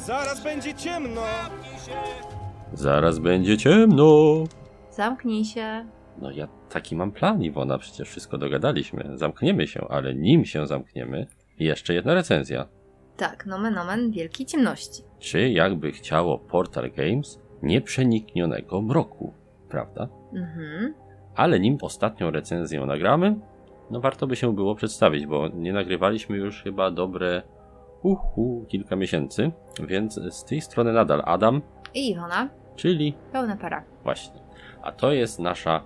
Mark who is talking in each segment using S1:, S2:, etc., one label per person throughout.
S1: Zaraz będzie ciemno.
S2: Zaraz będzie ciemno.
S3: Zamknij się.
S2: No ja taki mam plan, Iwona, przecież wszystko dogadaliśmy. Zamkniemy się, ale nim się zamkniemy, jeszcze jedna recenzja.
S3: Tak, nomen omen wielkiej ciemności.
S2: Czy jakby chciało Portal Games nieprzeniknionego mroku, prawda?
S3: Mhm.
S2: Ale nim ostatnią recenzję nagramy, no warto by się było przedstawić, bo nie nagrywaliśmy już chyba dobre uhu, kilka miesięcy, więc z tej strony nadal Adam,
S3: I Iwona,
S2: czyli
S3: pełna para.
S2: właśnie. A to jest nasza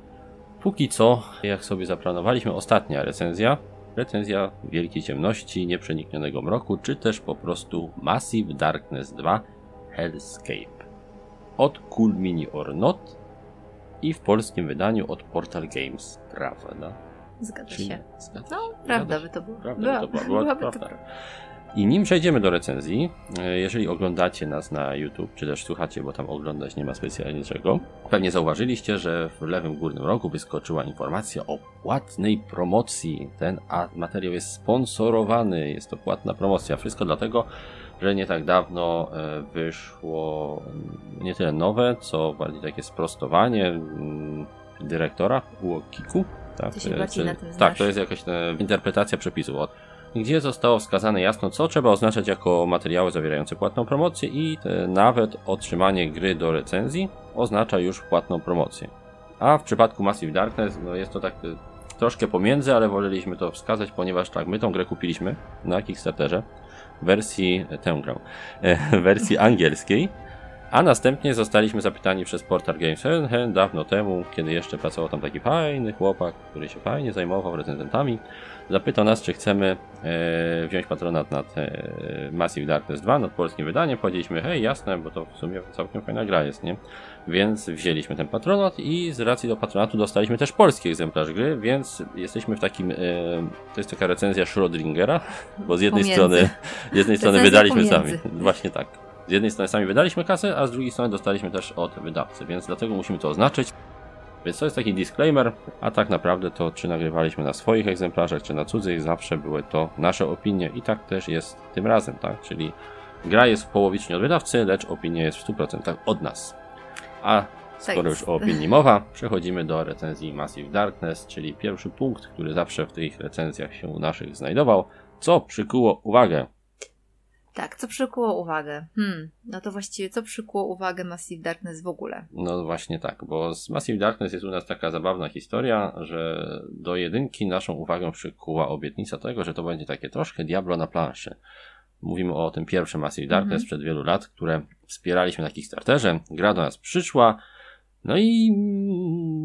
S2: póki co, jak sobie zaplanowaliśmy, ostatnia recenzja. Recenzja Wielkiej Ciemności, Nieprzeniknionego Mroku, czy też po prostu Massive Darkness 2 Hellscape. Od Cool Mini or Not i w polskim wydaniu od Portal Games, prawda?
S3: Zgadza
S2: Czy
S3: się.
S2: Zgadza
S3: No,
S2: się.
S3: prawda
S2: Zgadza
S3: by to było.
S2: Prawda by to była, była to prawda.
S3: prawda.
S2: I nim przejdziemy do recenzji, e, jeżeli oglądacie nas na YouTube, czy też słuchacie, bo tam oglądać nie ma specjalnie niczego, pewnie zauważyliście, że w lewym górnym rogu wyskoczyła informacja o płatnej promocji. Ten materiał jest sponsorowany, jest to płatna promocja. Wszystko dlatego, że nie tak dawno e, wyszło nie tyle nowe, co bardziej takie sprostowanie mm, dyrektora UOKiK-u. Tak,
S3: się
S2: e, tak, to jest jakaś interpretacja przepisu. Od gdzie zostało wskazane jasno, co trzeba oznaczać jako materiały zawierające płatną promocję i e, nawet otrzymanie gry do recenzji oznacza już płatną promocję. A w przypadku Massive Darkness no jest to tak e, troszkę pomiędzy, ale woleliśmy to wskazać, ponieważ tak, my tą grę kupiliśmy na Kickstarterze w wersji, e, tę grę, w wersji angielskiej, a następnie zostaliśmy zapytani przez Portal Games hen, dawno temu, kiedy jeszcze pracował tam taki fajny chłopak, który się fajnie zajmował recenzentami, zapytał nas, czy chcemy e, wziąć patronat nad e, Massive Darkness 2, nad polskim wydaniem. Powiedzieliśmy, hej, jasne, bo to w sumie całkiem fajna gra jest, nie? Więc wzięliśmy ten patronat i z racji do patronatu dostaliśmy też polski egzemplarz gry, więc jesteśmy w takim, e, to jest taka recenzja Schrödingera, bo z jednej
S3: Pomiędzy.
S2: strony, z jednej strony wydaliśmy
S3: pomiędzy.
S2: sami, właśnie tak. Z jednej strony sami wydaliśmy kasę, a z drugiej strony dostaliśmy też od wydawcy, więc dlatego musimy to oznaczyć. Więc to jest taki disclaimer, a tak naprawdę to czy nagrywaliśmy na swoich egzemplarzach, czy na cudzych, zawsze były to nasze opinie i tak też jest tym razem, tak? Czyli gra jest połowicznie od wydawcy, lecz opinia jest w 100% od nas. A skoro już o opinii mowa, przechodzimy do recenzji Massive Darkness, czyli pierwszy punkt, który zawsze w tych recenzjach się u naszych znajdował, co przykuło uwagę.
S3: Tak, co przykuło uwagę? Hmm, no to właściwie co przykuło uwagę Massive Darkness w ogóle?
S2: No właśnie tak, bo z Massive Darkness jest u nas taka zabawna historia, że do jedynki naszą uwagę przykuła obietnica tego, że to będzie takie troszkę Diablo na planszy. Mówimy o tym pierwszym Massive Darkness
S3: Mhm.
S2: przed wielu lat, które wspieraliśmy na Kickstarterze. Gra do nas przyszła, no i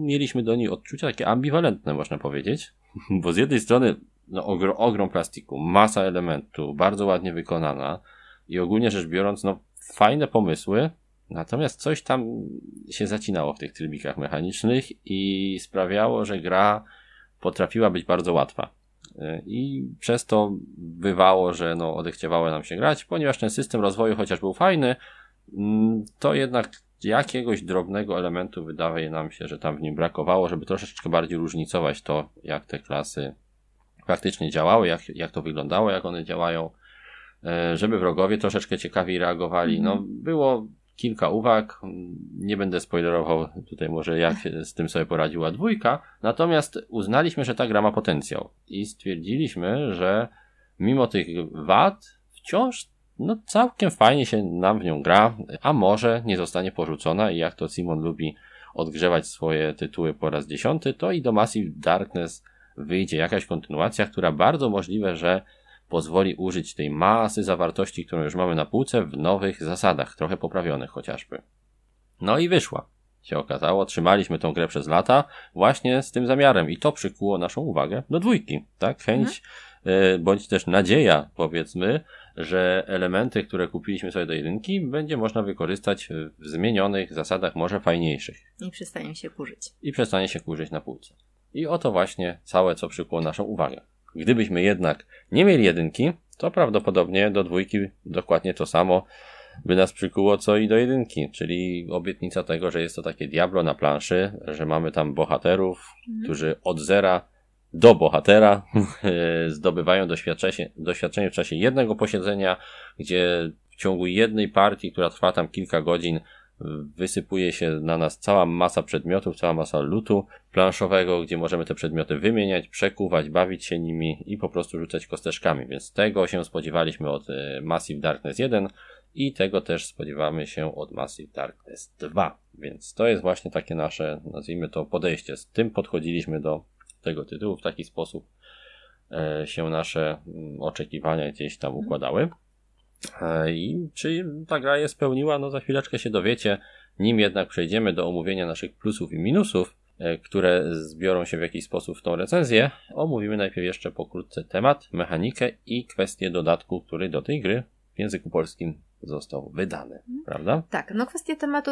S2: mieliśmy do niej odczucia takie ambiwalentne, można powiedzieć. Bo z jednej strony no, ogro, ogrom plastiku, masa elementów, bardzo ładnie wykonana i ogólnie rzecz biorąc, no fajne pomysły, natomiast coś tam się zacinało w tych trybikach mechanicznych i sprawiało, że gra potrafiła być bardzo łatwa. Y, I przez to bywało, że no, odechciewało nam się grać, ponieważ ten system rozwoju chociaż był fajny, mm, to jednak jakiegoś drobnego elementu wydaje nam się, że tam w nim brakowało, żeby troszeczkę bardziej różnicować to, jak te klasy faktycznie działały, jak, jak to wyglądało, jak one działają, e, żeby wrogowie troszeczkę ciekawiej reagowali. No, było kilka uwag, nie będę spoilerował tutaj może jak się z tym sobie poradziła dwójka, natomiast uznaliśmy, że ta gra ma potencjał i stwierdziliśmy, że mimo tych wad wciąż no całkiem fajnie się nam w nią gra, a może nie zostanie porzucona i jak to Simon lubi odgrzewać swoje tytuły po raz dziesiąty, to i do Massive Darkness wyjdzie jakaś kontynuacja, która bardzo możliwe, że pozwoli użyć tej masy zawartości, którą już mamy na półce w nowych zasadach, trochę poprawionych chociażby. No i wyszła. Się okazało, trzymaliśmy tą grę przez lata właśnie z tym zamiarem i to przykuło naszą uwagę do dwójki, tak? Chęć, e, bądź też nadzieja, powiedzmy, że elementy, które kupiliśmy sobie do jedynki, będzie można wykorzystać w zmienionych zasadach, może fajniejszych
S3: Nie przestają się kurzyć.
S2: i przestanie się kurzyć na półce. I oto właśnie całe, co przykuło naszą uwagę. Gdybyśmy jednak nie mieli jedynki, to prawdopodobnie do dwójki dokładnie to samo by nas przykuło, co i do jedynki, czyli obietnica tego, że jest to takie Diablo na planszy, że mamy tam bohaterów, którzy od zera do bohatera zdobywają doświadczenie, doświadczenie w czasie jednego posiedzenia, gdzie ciągu jednej partii, która trwa tam kilka godzin, wysypuje się na nas cała masa przedmiotów, cała masa lutu planszowego, gdzie możemy te przedmioty wymieniać, przekuwać, bawić się nimi i po prostu rzucać kosteczkami. Więc tego się spodziewaliśmy od e, Massive Darkness 1 i tego też spodziewamy się od Massive Darkness 2. Więc to jest właśnie takie nasze, nazwijmy to, podejście. Z tym podchodziliśmy do tego tytułu w taki sposób e, się nasze mm, oczekiwania gdzieś tam układały. E, I czy ta gra je spełniła? No za chwileczkę się dowiecie. Nim jednak przejdziemy do omówienia naszych plusów i minusów, e, które zbiorą się w jakiś sposób w tą recenzję, omówimy najpierw jeszcze pokrótce temat, mechanikę i kwestię dodatku, który do tej gry w języku polskim został wydany, mhm. prawda?
S3: Tak, no kwestię tematu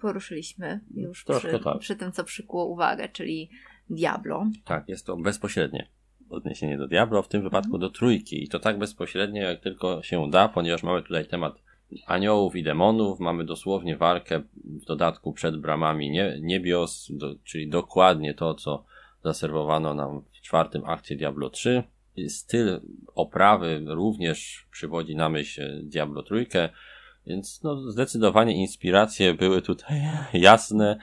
S3: poruszyliśmy już przy, tak. przy tym, co przykuło uwagę, czyli Diablo.
S2: Tak, jest to bezpośrednie odniesienie do Diablo, w tym wypadku do trójki. I to tak bezpośrednio, jak tylko się da, ponieważ mamy tutaj temat aniołów i demonów, mamy dosłownie walkę w dodatku przed bramami nie, niebios, do, czyli dokładnie to, co zaserwowano nam w czwartym akcie Diablo 3. Styl oprawy również przywodzi na myśl Diablo trójkę, więc no zdecydowanie inspiracje były tutaj jasne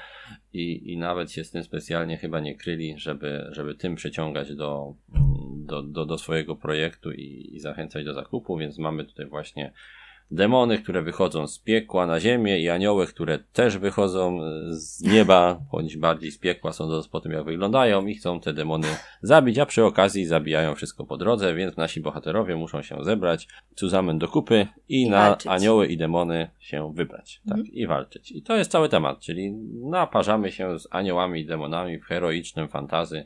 S2: i, i nawet się z tym specjalnie chyba nie kryli, żeby, żeby tym przyciągać do, do, do, do swojego projektu i, i zachęcać do zakupu, więc mamy tutaj właśnie demony, które wychodzą z piekła na ziemię i anioły, które też wychodzą z nieba, bądź bardziej z piekła, sądząc po tym jak wyglądają i chcą te demony zabić, a przy okazji zabijają wszystko po drodze, więc nasi bohaterowie muszą się zebrać, cuzamen do kupy i, I na walczyć. anioły i demony się wybrać, tak, mhm. i walczyć. I to jest cały temat, czyli naparzamy się z aniołami i demonami w heroicznym fantazy,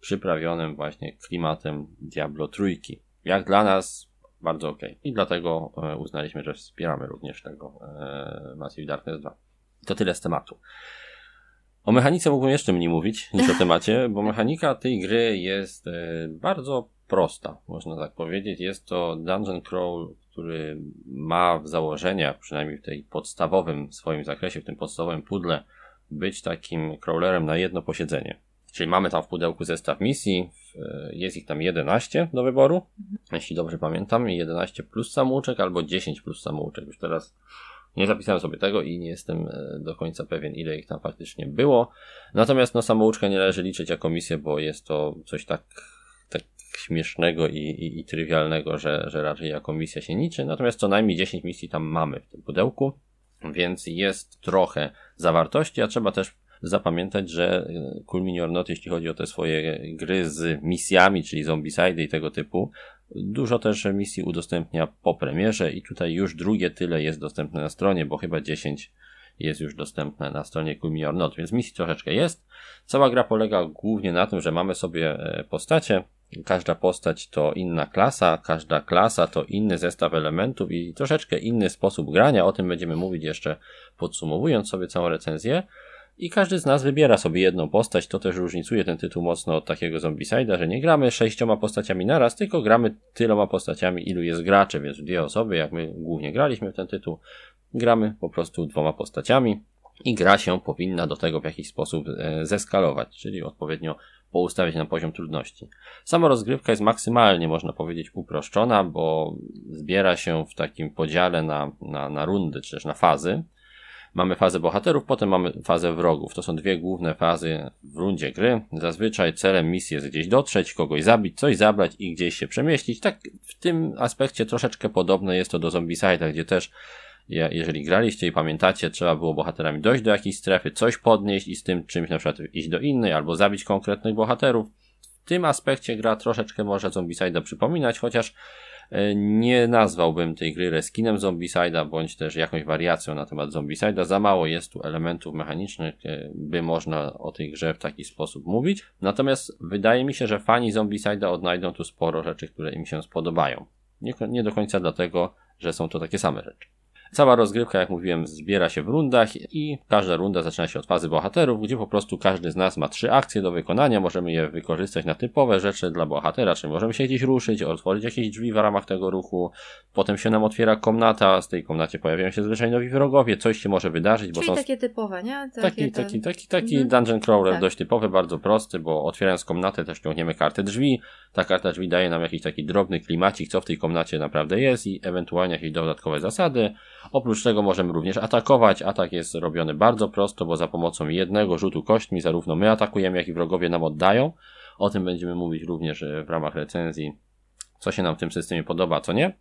S2: przyprawionym właśnie klimatem Diablo Trójki. Jak dla nas bardzo ok. I dlatego e, uznaliśmy, że wspieramy również tego e, Massive Darkness 2. To tyle z tematu. O mechanice mógłbym jeszcze mniej mówić niż o temacie, bo mechanika tej gry jest e, bardzo prosta, można tak powiedzieć. Jest to dungeon crawl, który ma w założeniach, przynajmniej w tej podstawowym swoim zakresie, w tym podstawowym pudle, być takim crawlerem na jedno posiedzenie. Czyli mamy tam w pudełku zestaw misji, jest ich tam 11 do wyboru, mhm. jeśli dobrze pamiętam, 11 plus samouczek albo 10 plus samouczek. Już teraz nie zapisałem sobie tego i nie jestem e, do końca pewien, ile ich tam faktycznie było. Natomiast no, samouczkę nie należy liczyć jako misję, bo jest to coś tak, tak śmiesznego i, i, i trywialnego, że, że raczej jako misja się liczy. Natomiast co najmniej 10 misji tam mamy w tym pudełku, więc jest trochę zawartości, a trzeba też zapamiętać, że Cool Mini or Not, jeśli chodzi o te swoje gry z misjami, czyli Zombicide i tego typu, dużo też misji udostępnia po premierze i tutaj już drugie tyle jest dostępne na stronie, bo chyba 10 jest już dostępne na stronie Cool Mini or Not, więc misji troszeczkę jest. Cała gra polega głównie na tym, że mamy sobie e, postacie, Każda postać to inna klasa, każda klasa to inny zestaw elementów i troszeczkę inny sposób grania. O tym będziemy mówić jeszcze podsumowując sobie całą recenzję. I każdy z nas wybiera sobie jedną postać, to też różnicuje ten tytuł mocno od takiego Zombicide'a, że nie gramy sześcioma postaciami naraz, tylko gramy tyloma postaciami, ilu jest graczy, więc dwie osoby, jak my głównie graliśmy w ten tytuł, gramy po prostu dwoma postaciami. I gra się powinna do tego w jakiś sposób e, zeskalować, czyli odpowiednio poustawiać na poziom trudności. Sama rozgrywka jest maksymalnie, można powiedzieć, uproszczona, bo zbiera się w takim podziale na, na, na rundy, czy też na fazy, Mamy fazę bohaterów, potem mamy fazę wrogów. To są dwie główne fazy w rundzie gry. Zazwyczaj celem misji jest gdzieś dotrzeć, kogoś zabić, coś zabrać i gdzieś się przemieścić. Tak w tym aspekcie troszeczkę podobne jest to do Zombicide'a, gdzie też jeżeli graliście i pamiętacie, trzeba było bohaterami dojść do jakiejś strefy, coś podnieść i z tym czymś na przykład iść do innej albo zabić konkretnych bohaterów. W tym aspekcie gra troszeczkę może Zombicide'a przypominać, chociaż nie nazwałbym tej gry reskinem Zombicide'a, bądź też jakąś wariacją na temat Zombicide'a. Za mało jest tu elementów mechanicznych, e, by można o tej grze w taki sposób mówić. Natomiast wydaje mi się, że fani Zombicide'a odnajdą tu sporo rzeczy, które im się spodobają. Nie, nie do końca dlatego, że są to takie same rzeczy. Cała rozgrywka, jak mówiłem, zbiera się w rundach i każda runda zaczyna się od fazy bohaterów, gdzie po prostu każdy z nas ma trzy akcje do wykonania, możemy je wykorzystać na typowe rzeczy dla bohatera, czyli możemy się gdzieś ruszyć, otworzyć jakieś drzwi w ramach tego ruchu, potem się nam otwiera komnata, z tej komnacie pojawiają się zwyczajnie nowi wrogowie, coś się może wydarzyć,
S3: bo
S2: czyli są...
S3: takie typowe, nie?
S2: Takie taki, ten... taki, taki, taki mhm. dungeon crawler tak. dość typowy, bardzo prosty, bo otwierając komnatę też ciągniemy kartę drzwi, ta karta drzwi daje nam jakiś taki drobny klimacik, co w tej komnacie naprawdę jest i ewentualnie jakieś dodatkowe zasady. Oprócz tego możemy również atakować. Atak jest robiony bardzo prosto, bo za pomocą jednego rzutu kośćmi zarówno my atakujemy, jak i wrogowie nam oddają. O tym będziemy mówić również e, w ramach recenzji, co się nam w tym systemie podoba, co nie.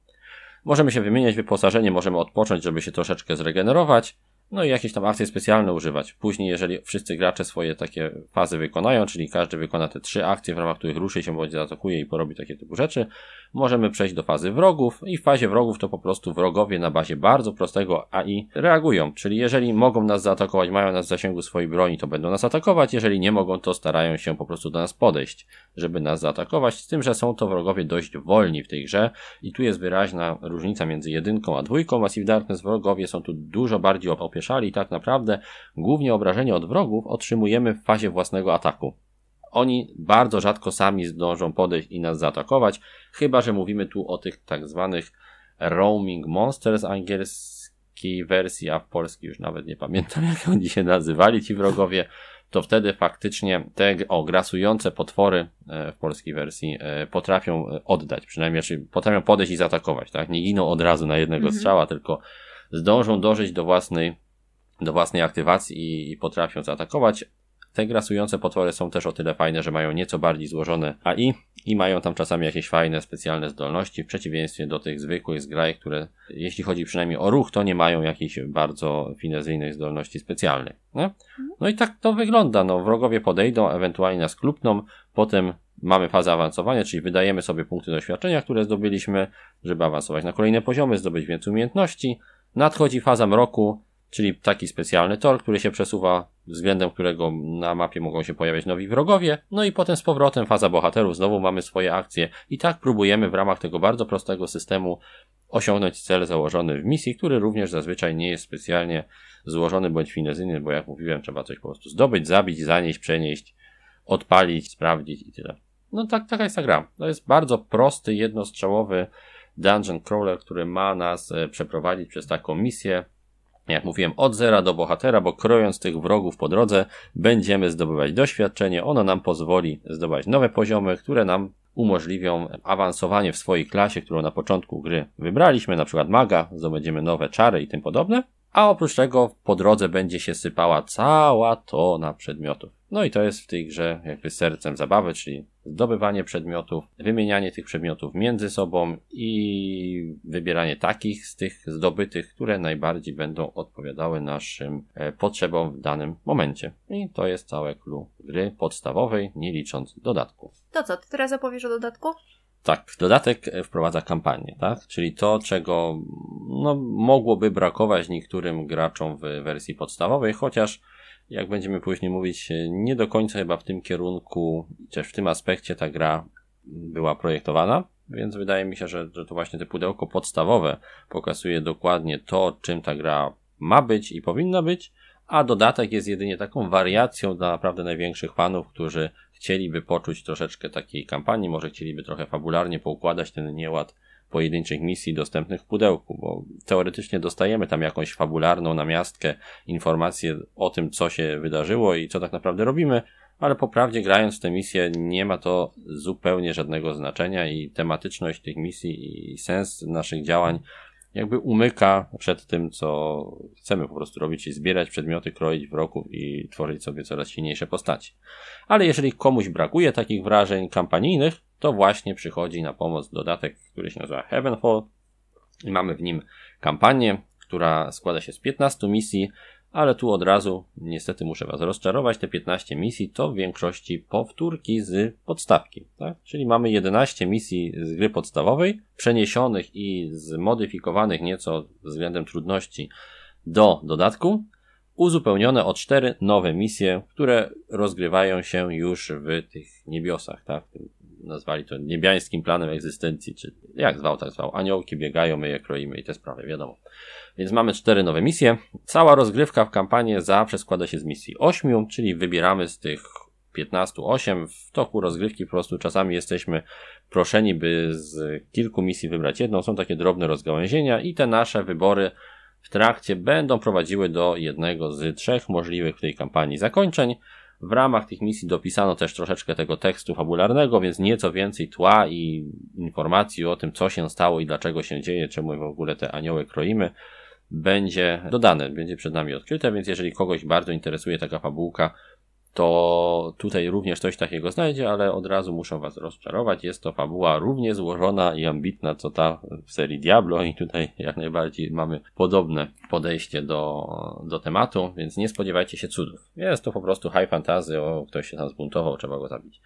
S2: Możemy się wymieniać wyposażenie, możemy odpocząć, żeby się troszeczkę zregenerować. No i jakieś tam akcje specjalne używać. Później, jeżeli wszyscy gracze swoje takie fazy wykonają, czyli każdy wykona te trzy akcje, w ramach których ruszy się bądź zaatakuje i porobi takie typu rzeczy, możemy przejść do fazy wrogów i w fazie wrogów to po prostu wrogowie na bazie bardzo prostego AI reagują, czyli jeżeli mogą nas zaatakować, mają nas w zasięgu swojej broni, to będą nas atakować, jeżeli nie mogą, to starają się po prostu do nas podejść, żeby nas zaatakować, z tym, że są to wrogowie dość wolni w tej grze i tu jest wyraźna różnica między jedynką a dwójką, Massive Darkness wrogowie są tu dużo bardziej opieszali, tak naprawdę głównie obrażenie od wrogów otrzymujemy w fazie własnego ataku. Oni bardzo rzadko sami zdążą podejść i nas zaatakować, chyba że mówimy tu o tych tak zwanych roaming monsters angielskiej wersji, a w polskiej już nawet nie pamiętam jak oni się nazywali ci wrogowie, to wtedy faktycznie te o, grasujące potwory e, w polskiej wersji e, potrafią e, oddać, przynajmniej czy potrafią podejść i zaatakować, tak? Nie giną od razu na jednego mhm. strzała, tylko zdążą dożyć do własnej do własnej aktywacji i, i potrafią zaatakować. Te grasujące potwory są też o tyle fajne, że mają nieco bardziej złożone AI i mają tam czasami jakieś fajne, specjalne zdolności, w przeciwieństwie do tych zwykłych zgraj, które jeśli chodzi przynajmniej o ruch, to nie mają jakichś bardzo finezyjnych zdolności specjalnych. Nie? No i tak to wygląda. No, wrogowie podejdą, ewentualnie nas klupną, potem mamy fazę awansowania, czyli wydajemy sobie punkty doświadczenia, które zdobyliśmy, żeby awansować na kolejne poziomy, zdobyć więcej umiejętności. Nadchodzi faza mroku, czyli taki specjalny tor, który się przesuwa, względem którego na mapie mogą się pojawiać nowi wrogowie, no i potem z powrotem faza bohaterów, znowu mamy swoje akcje i tak próbujemy w ramach tego bardzo prostego systemu osiągnąć cel założony w misji, który również zazwyczaj nie jest specjalnie złożony bądź finezyjny, bo jak mówiłem, trzeba coś po prostu zdobyć, zabić, zanieść, przenieść, odpalić, sprawdzić i tyle. No tak, taka jest ta gra. To jest bardzo prosty, jednostrzałowy dungeon crawler, który ma nas e, przeprowadzić przez taką misję, jak mówiłem, od zera do bohatera, bo krojąc tych wrogów po drodze, będziemy zdobywać doświadczenie. Ono nam pozwoli zdobywać nowe poziomy, które nam umożliwią awansowanie w swojej klasie, którą na początku gry wybraliśmy, na przykład maga, zdobędziemy nowe czary i tym podobne. A oprócz tego po drodze będzie się sypała cała tona przedmiotów. No i to jest w tej grze jakby sercem zabawy, czyli zdobywanie przedmiotów, wymienianie tych przedmiotów między sobą i wybieranie takich z tych zdobytych, które najbardziej będą odpowiadały naszym e, potrzebom w danym momencie. I to jest całe clue gry podstawowej, nie licząc dodatków.
S3: To co, ty teraz opowiesz o dodatku?
S2: Tak, dodatek e, wprowadza kampanię, tak? Czyli to, czego no, mogłoby brakować niektórym graczom w wersji podstawowej, chociaż jak będziemy później mówić, nie do końca chyba w tym kierunku, też w tym aspekcie ta gra była projektowana, więc wydaje mi się, że, że to właśnie te pudełko podstawowe pokazuje dokładnie to, czym ta gra ma być i powinna być, a dodatek jest jedynie taką wariacją dla naprawdę największych fanów, którzy chcieliby poczuć troszeczkę takiej kampanii, może chcieliby trochę fabularnie poukładać ten nieład pojedynczych misji dostępnych w pudełku, bo teoretycznie dostajemy tam jakąś fabularną namiastkę, informację o tym, co się wydarzyło i co tak naprawdę robimy, ale po prawdzie grając w tę misję nie ma to zupełnie żadnego znaczenia i tematyczność tych misji i sens naszych działań jakby umyka przed tym, co chcemy po prostu robić, czyli zbierać przedmioty, kroić wroków i tworzyć sobie coraz silniejsze postaci. Ale jeżeli komuś brakuje takich wrażeń kampanijnych, to właśnie przychodzi na pomoc dodatek, który się nazywa Heavenfall i mamy w nim kampanię, która składa się z 15 misji, ale tu od razu niestety muszę Was rozczarować, te 15 misji to w większości powtórki z podstawki, tak? Czyli mamy 11 misji z gry podstawowej, przeniesionych i zmodyfikowanych nieco względem trudności do dodatku, uzupełnione o cztery nowe misje, które rozgrywają się już w tych niebiosach, tak? Nazwali to niebiańskim planem egzystencji, czy jak zwał, tak zwał. Aniołki biegają, my je kroimy i te sprawy, wiadomo. Więc mamy cztery nowe misje. Cała rozgrywka w kampanii zawsze składa się z misji ośmiu, czyli wybieramy z tych 15, 8. W toku rozgrywki po prostu czasami jesteśmy proszeni, by z kilku misji wybrać jedną. Są takie drobne rozgałęzienia i te nasze wybory w trakcie będą prowadziły do jednego z trzech możliwych w tej kampanii zakończeń. W ramach tych misji dopisano też troszeczkę tego tekstu fabularnego, więc nieco więcej tła i informacji o tym, co się stało i dlaczego się dzieje, czemu w ogóle te anioły kroimy, będzie dodane, będzie przed nami odkryte, więc jeżeli kogoś bardzo interesuje taka fabułka, to tutaj również coś takiego znajdzie, ale od razu muszę Was rozczarować. Jest to fabuła równie złożona i ambitna, co ta w serii Diablo i tutaj jak najbardziej mamy podobne podejście do, do tematu, więc nie spodziewajcie się cudów. Jest to po prostu high fantasy, o ktoś się tam zbuntował, trzeba go zabić.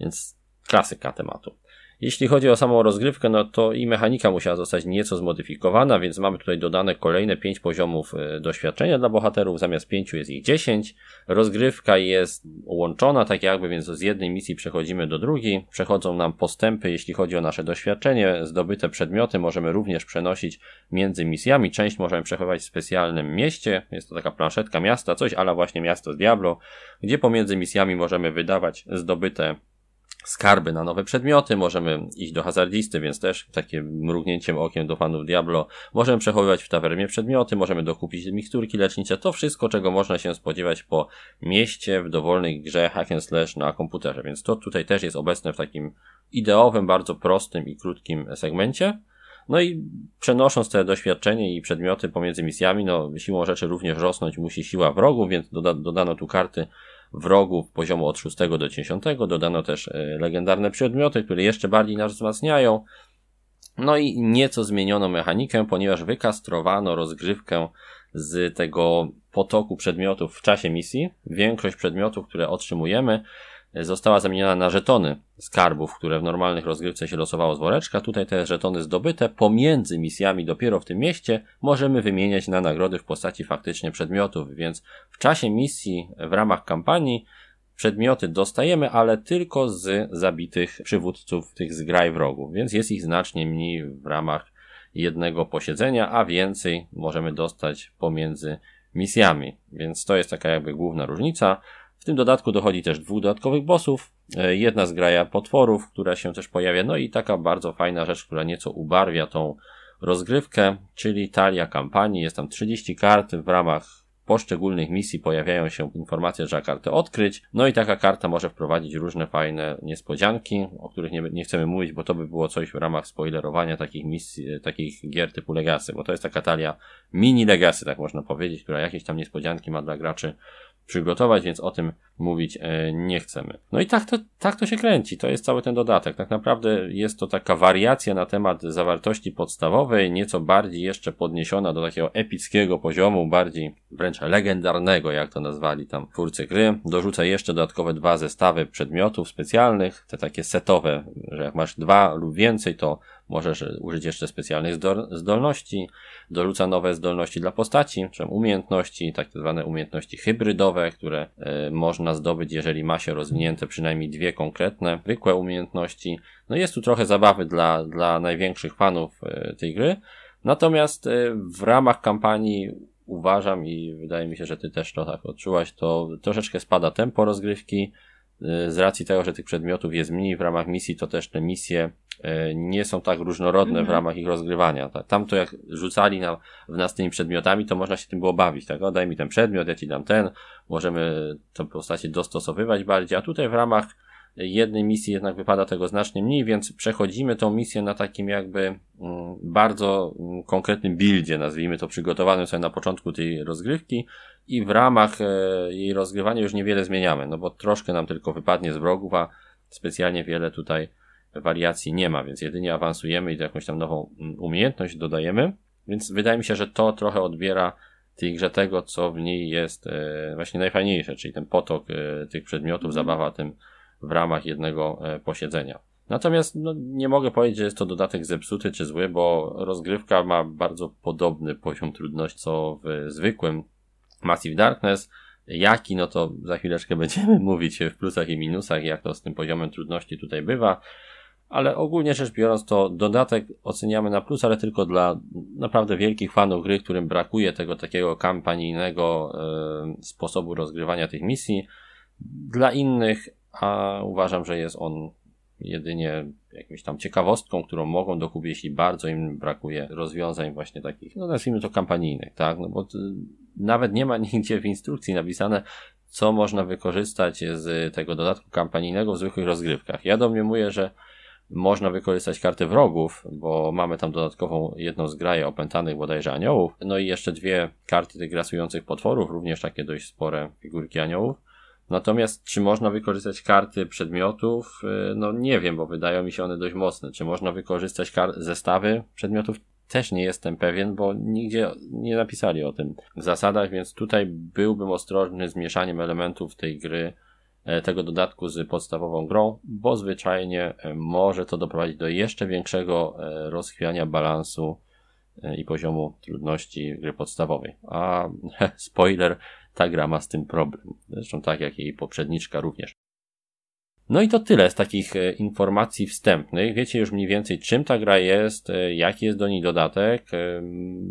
S2: Więc klasyka tematu. Jeśli chodzi o samą rozgrywkę, no to i mechanika musiała zostać nieco zmodyfikowana, więc mamy tutaj dodane kolejne 5 poziomów e, doświadczenia dla bohaterów, zamiast 5 jest ich 10. Rozgrywka jest łączona tak jakby, więc z jednej misji przechodzimy do drugiej. Przechodzą nam postępy, jeśli chodzi o nasze doświadczenie. Zdobyte przedmioty możemy również przenosić między misjami. Część możemy przechowywać w specjalnym mieście. Jest to taka planszetka miasta, coś ale właśnie miasto z Diablo, gdzie pomiędzy misjami możemy wydawać zdobyte skarby na nowe przedmioty, możemy iść do hazardisty, więc też takim mrugnięciem okiem do fanów Diablo, możemy przechowywać w tawernie przedmioty, możemy dokupić miksturki lecznicze, to wszystko, czego można się spodziewać po mieście w dowolnej grze hack and slash na komputerze, więc to tutaj też jest obecne w takim ideowym, bardzo prostym i krótkim segmencie. No i przenosząc te doświadczenie i przedmioty pomiędzy misjami, no siłą rzeczy również rosnąć musi siła wrogów, więc doda dodano tu karty wrogów poziomu od 6 do 10. Dodano też e, legendarne przedmioty, które jeszcze bardziej nas wzmacniają. No i nieco zmieniono mechanikę, ponieważ wykastrowano rozgrywkę z tego potoku przedmiotów w czasie misji. Większość przedmiotów, które otrzymujemy, została zamieniona na żetony skarbów, które w normalnych rozgrywce się losowało z woreczka. Tutaj te żetony zdobyte pomiędzy misjami dopiero w tym mieście możemy wymieniać na nagrody w postaci faktycznie przedmiotów, więc w czasie misji w ramach kampanii przedmioty dostajemy, ale tylko z zabitych przywódców tych zgraj wrogów, więc jest ich znacznie mniej w ramach jednego posiedzenia, a więcej możemy dostać pomiędzy misjami, więc to jest taka jakby główna różnica. Tym dodatku dochodzi też dwóch dodatkowych bossów, e, jedna zgraja potworów, która się też pojawia, no i taka bardzo fajna rzecz, która nieco ubarwia tą rozgrywkę, czyli talia kampanii. Jest tam 30 kart w ramach poszczególnych misji pojawiają się informacje, że kartę odkryć. No i taka karta może wprowadzić różne fajne niespodzianki, o których nie, nie chcemy mówić, bo to by było coś w ramach spoilerowania takich misji, e, takich gier typu Legacy, bo to jest taka talia mini Legacy, tak można powiedzieć, która jakieś tam niespodzianki ma dla graczy przygotować, więc o tym mówić e, nie chcemy. No i tak to, tak to się kręci, to jest cały ten dodatek. Tak naprawdę jest to taka wariacja na temat zawartości podstawowej, nieco bardziej jeszcze podniesiona do takiego epickiego poziomu, bardziej wręcz legendarnego, jak to nazwali tam twórcy gry. Dorzuca jeszcze dodatkowe dwa zestawy przedmiotów specjalnych, te takie setowe, że jak masz dwa lub więcej, to możesz użyć jeszcze specjalnych zdolności, dorzuca nowe zdolności dla postaci, czy umiejętności, tak zwane umiejętności hybrydowe, które y, można zdobyć, jeżeli ma się rozwinięte przynajmniej dwie konkretne, zwykłe umiejętności. No jest tu trochę zabawy dla, dla największych fanów y, tej gry. Natomiast y, w ramach kampanii uważam i wydaje mi się, że ty też to tak odczułaś, to troszeczkę spada tempo rozgrywki, z racji tego, że tych przedmiotów jest mniej w ramach misji, to też te misje e, nie są tak różnorodne w mhm. ramach ich rozgrywania. Tam to jak rzucali na, w nas tymi przedmiotami, to można się tym było bawić, tak? O, daj mi ten przedmiot, ja ci dam ten, możemy tę postacie dostosowywać bardziej, a tutaj w ramach jednej misji jednak wypada tego znacznie mniej, więc przechodzimy tą misję na takim jakby mm, bardzo mm, konkretnym buildzie, nazwijmy to przygotowanym sobie na początku tej rozgrywki i w ramach e, jej rozgrywania już niewiele zmieniamy, no bo troszkę nam tylko wypadnie z wrogów, a specjalnie wiele tutaj wariacji nie ma, więc jedynie awansujemy i jakąś tam nową mm, umiejętność dodajemy, więc wydaje mi się, że to trochę odbiera tej grze tego, co w niej jest e, właśnie najfajniejsze, czyli ten potok e, tych przedmiotów, mhm. zabawa tym w ramach jednego posiedzenia. Natomiast no, nie mogę powiedzieć, że jest to dodatek zepsuty czy zły, bo rozgrywka ma bardzo podobny poziom trudności co w zwykłym Massive Darkness. Jaki, no to za chwileczkę będziemy mówić w plusach i minusach, jak to z tym poziomem trudności tutaj bywa. Ale ogólnie rzecz biorąc, to dodatek oceniamy na plus, ale tylko dla naprawdę wielkich fanów gry, którym brakuje tego takiego kampanijnego e, sposobu rozgrywania tych misji. Dla innych, a uważam, że jest on jedynie jakimś tam ciekawostką, którą mogą dokupić, jeśli bardzo im brakuje rozwiązań właśnie takich, no nazwijmy to kampanijnych, tak, no bo nawet nie ma nigdzie w instrukcji napisane, co można wykorzystać z tego dodatku kampanijnego w zwykłych rozgrywkach. Ja domniemuję, że można wykorzystać karty wrogów, bo mamy tam dodatkową jedną zgraję opętanych bodajże aniołów, no i jeszcze dwie karty tych grasujących potworów, również takie dość spore figurki aniołów. Natomiast czy można wykorzystać karty przedmiotów? Y, no nie wiem, bo wydają mi się one dość mocne. Czy można wykorzystać zestawy przedmiotów? Też nie jestem pewien, bo nigdzie nie napisali o tym w zasadach, więc tutaj byłbym ostrożny z mieszaniem elementów tej gry, e, tego dodatku z podstawową grą, bo zwyczajnie e, może to doprowadzić do jeszcze większego e, rozchwiania balansu i poziomu trudności gry podstawowej. A spoiler, ta gra ma z tym problem. Zresztą tak jak jej poprzedniczka również. No i to tyle z takich e, informacji wstępnych. Wiecie już mniej więcej czym ta gra jest, e, jaki jest do niej dodatek. E,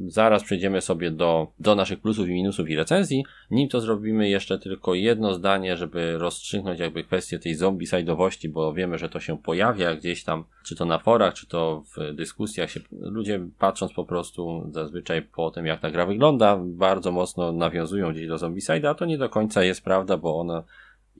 S2: zaraz przejdziemy sobie do, do naszych plusów i minusów i recenzji. Nim to zrobimy jeszcze tylko jedno zdanie, żeby rozstrzygnąć jakby kwestię tej zombie-side'owości, bo wiemy, że to się pojawia gdzieś tam, czy to na forach, czy to w dyskusjach się, ludzie patrząc po prostu zazwyczaj po tym jak ta gra wygląda, bardzo mocno nawiązują gdzieś do zombie-side'a, to nie do końca jest prawda, bo ona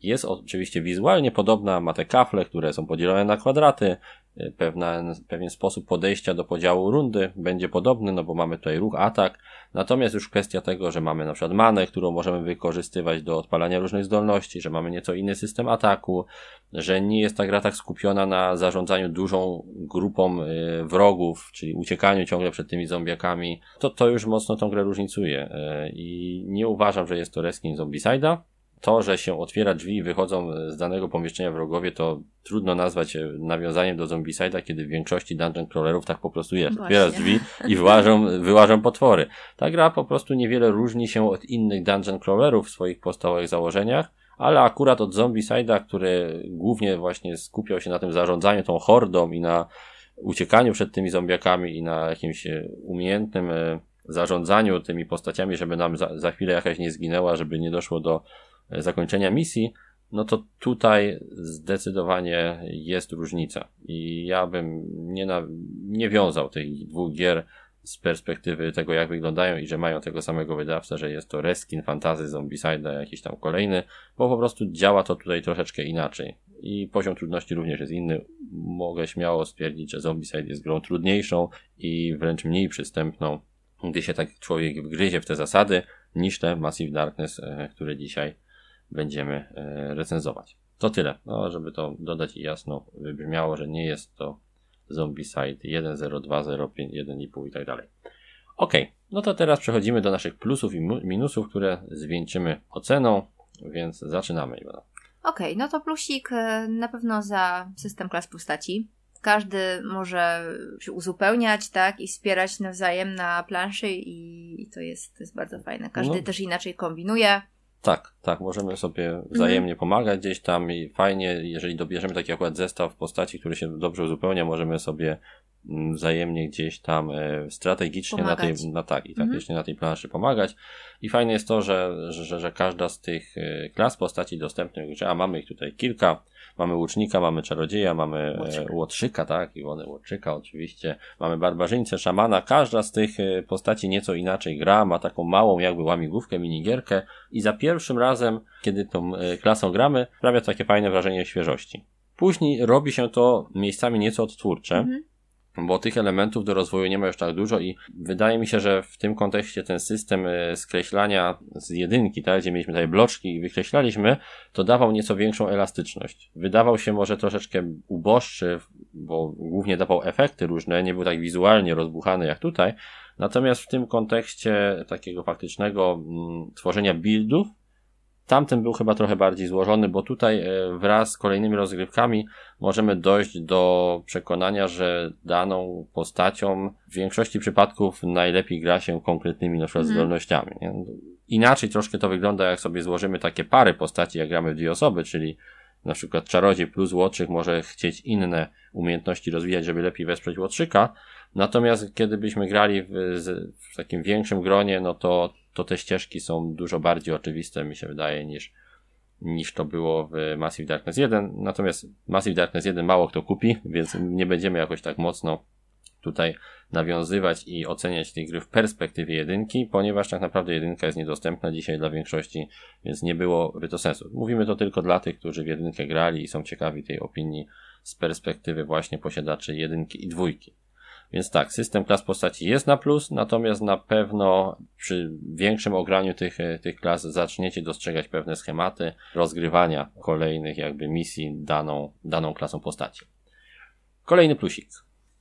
S2: jest oczywiście wizualnie podobna, ma te kafle, które są podzielone na kwadraty, y, pewna, pewien sposób podejścia do podziału rundy będzie podobny, no bo mamy tutaj ruch, atak, natomiast już kwestia tego, że mamy na przykład manę, którą możemy wykorzystywać do odpalania różnych zdolności, że mamy nieco inny system ataku, że nie jest ta gra tak skupiona na zarządzaniu dużą grupą y, wrogów, czyli uciekaniu ciągle przed tymi zombiakami, to to już mocno tą grę różnicuje y, i nie uważam, że jest to reskin Zombicide'a, to, że się otwiera drzwi i wychodzą z danego pomieszczenia wrogowie, to trudno nazwać e, nawiązaniem do Zombicide'a, kiedy w większości dungeon crawlerów tak po prostu jest. Otwierasz drzwi i wyłażą, wyłażą potwory. Ta gra po prostu niewiele różni się od innych dungeon crawlerów w swoich podstawowych założeniach, ale akurat od Zombicide'a, który głównie właśnie skupiał się na tym zarządzaniu tą hordą i na uciekaniu przed tymi zombiakami i na jakimś e, umiejętnym e, zarządzaniu tymi postaciami, żeby nam za, za chwilę jakaś nie zginęła, żeby nie doszło do zakończenia misji, no to tutaj zdecydowanie jest różnica. I ja bym nie, na, nie wiązał tych dwóch gier z perspektywy tego, jak wyglądają i że mają tego samego wydawcę, że jest to Reskin Fantasy Zombicide, jakiś tam kolejny, bo po prostu działa to tutaj troszeczkę inaczej. I poziom trudności również jest inny. Mogę śmiało stwierdzić, że Zombicide jest grą trudniejszą i wręcz mniej przystępną, gdy się tak człowiek wgryzie w te zasady, niż te Massive Darkness, e, które dzisiaj będziemy e, recenzować. To tyle, no, żeby to dodać i jasno wybrzmiało, że nie jest to Zombicide 1.0.2.0.5, 1.5 i tak dalej. Ok, no to teraz przechodzimy do naszych plusów i minusów, które zwieńczymy oceną, więc zaczynamy.
S3: Ok, no to plusik e, na pewno za system klas postaci. Każdy może się uzupełniać, tak, i wspierać nawzajem na planszy i to jest, to jest bardzo fajne. Każdy no. też inaczej kombinuje.
S2: Tak, tak, możemy sobie wzajemnie mhm. pomagać gdzieś tam i fajnie, jeżeli dobierzemy taki akurat zestaw postaci, który się dobrze uzupełnia, możemy sobie mm, wzajemnie gdzieś tam e, strategicznie pomagać. na tej, na tak, i taktycznie mhm. na tej planszy pomagać. I fajne jest to, że, że, że każda z tych e, klas postaci dostępnych, a mamy ich tutaj kilka, Mamy łucznika, mamy czarodzieja, mamy e, Łotrzyka, łotrzyka tak, Iwony Łotrzyka oczywiście. Mamy barbarzyńcę, szamana. Każda z tych postaci nieco inaczej gra, ma taką małą jakby łamigłówkę, minigierkę i za pierwszym razem, kiedy tą e, klasą gramy, sprawia to takie fajne wrażenie świeżości. Później robi się to miejscami nieco odtwórcze. Mhm bo tych elementów do rozwoju nie ma już tak dużo i wydaje mi się, że w tym kontekście ten system e, skreślania z jedynki, tak, gdzie mieliśmy tutaj bloczki i wykreślaliśmy, to dawał nieco większą elastyczność. Wydawał się może troszeczkę uboższy, bo głównie dawał efekty różne, nie był tak wizualnie rozbuchany jak tutaj, natomiast w tym kontekście takiego faktycznego mm, tworzenia buildów, Tamten był chyba trochę bardziej złożony, bo tutaj e, wraz z kolejnymi rozgrywkami możemy dojść do przekonania, że daną postacią w większości przypadków najlepiej gra się konkretnymi na przykład mm. zdolnościami. Nie? Inaczej troszkę to wygląda, jak sobie złożymy takie pary postaci, jak gramy w dwie osoby, czyli na przykład czarodziej plus łotrzyk może chcieć inne umiejętności rozwijać, żeby lepiej wesprzeć łotrzyka. Natomiast kiedy byśmy grali w, w takim większym gronie, no to, to te ścieżki są dużo bardziej oczywiste, mi się wydaje, niż, niż to było w Massive Darkness 1. Natomiast Massive Darkness 1 mało kto kupi, więc nie będziemy jakoś tak mocno tutaj nawiązywać i oceniać tej gry w perspektywie jedynki, ponieważ tak naprawdę jedynka jest niedostępna dzisiaj dla większości, więc nie byłoby to sensu. Mówimy to tylko dla tych, którzy w jedynkę grali i są ciekawi tej opinii z perspektywy właśnie posiadaczy jedynki i dwójki. Więc tak, system klas postaci jest na plus, natomiast na pewno przy większym ograniu tych, tych klas zaczniecie dostrzegać pewne schematy rozgrywania kolejnych jakby misji daną, daną klasą postaci. Kolejny plusik.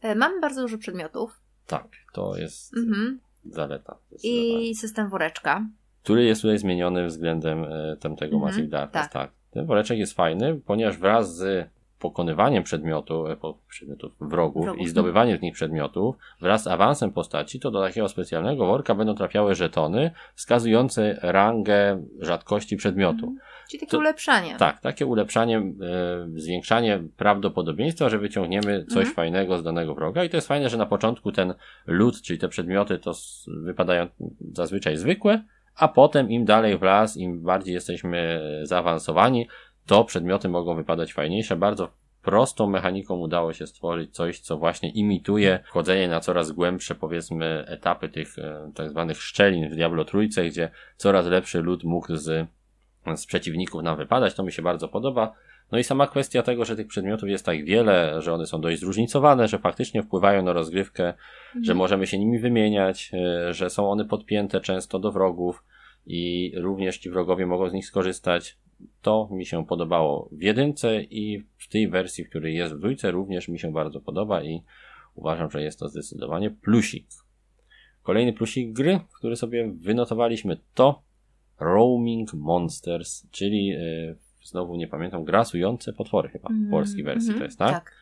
S3: E, mamy bardzo dużo przedmiotów.
S2: Tak, to jest mhm. zaleta.
S3: I system woreczka.
S2: Który jest tutaj zmieniony względem e, tamtego mhm. Massive Darkness. Tak. tak. Ten woreczek jest fajny, ponieważ wraz z pokonywaniem przedmiotu, e, przedmiotów wrogów, wrogów i zdobywaniem z nich przedmiotów wraz z awansem postaci, to do takiego specjalnego worka będą trafiały żetony wskazujące rangę rzadkości przedmiotu. Mhm.
S3: Czyli takie to, ulepszanie.
S2: Tak, takie ulepszanie, e, zwiększanie prawdopodobieństwa, że wyciągniemy coś mhm. fajnego z danego wroga i to jest fajne, że na początku ten lód, czyli te przedmioty to wypadają zazwyczaj zwykłe, a potem im dalej w las, im bardziej jesteśmy zaawansowani, to przedmioty mogą wypadać fajniejsze. Bardzo prostą mechaniką udało się stworzyć coś, co właśnie imituje wchodzenie na coraz głębsze, powiedzmy, etapy tych e, tak zwanych szczelin w Diablo Trójce, gdzie coraz lepszy lud mógł z, z przeciwników nam wypadać. To mi się bardzo podoba. No i sama kwestia tego, że tych przedmiotów jest tak wiele, że one są dość zróżnicowane, że faktycznie wpływają na rozgrywkę, mhm. że możemy się nimi wymieniać, e, że są one podpięte często do wrogów i również ci wrogowie mogą z nich skorzystać. To mi się podobało w jedynce i w tej wersji, w której jest w dwójce również mi się bardzo podoba i uważam, że jest to zdecydowanie plusik. Kolejny plusik gry, który sobie wynotowaliśmy to Roaming Monsters, czyli yy, znowu nie pamiętam, grasujące potwory chyba w mm, polskiej wersji mm, to jest, tak? tak?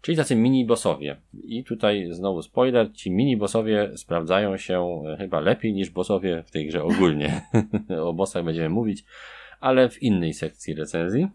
S2: Czyli tacy mini-bossowie. I tutaj znowu spoiler, ci mini-bossowie sprawdzają się e, chyba lepiej niż bossowie w tej grze ogólnie. o bossach będziemy mówić ale w innej sekcji recenzji.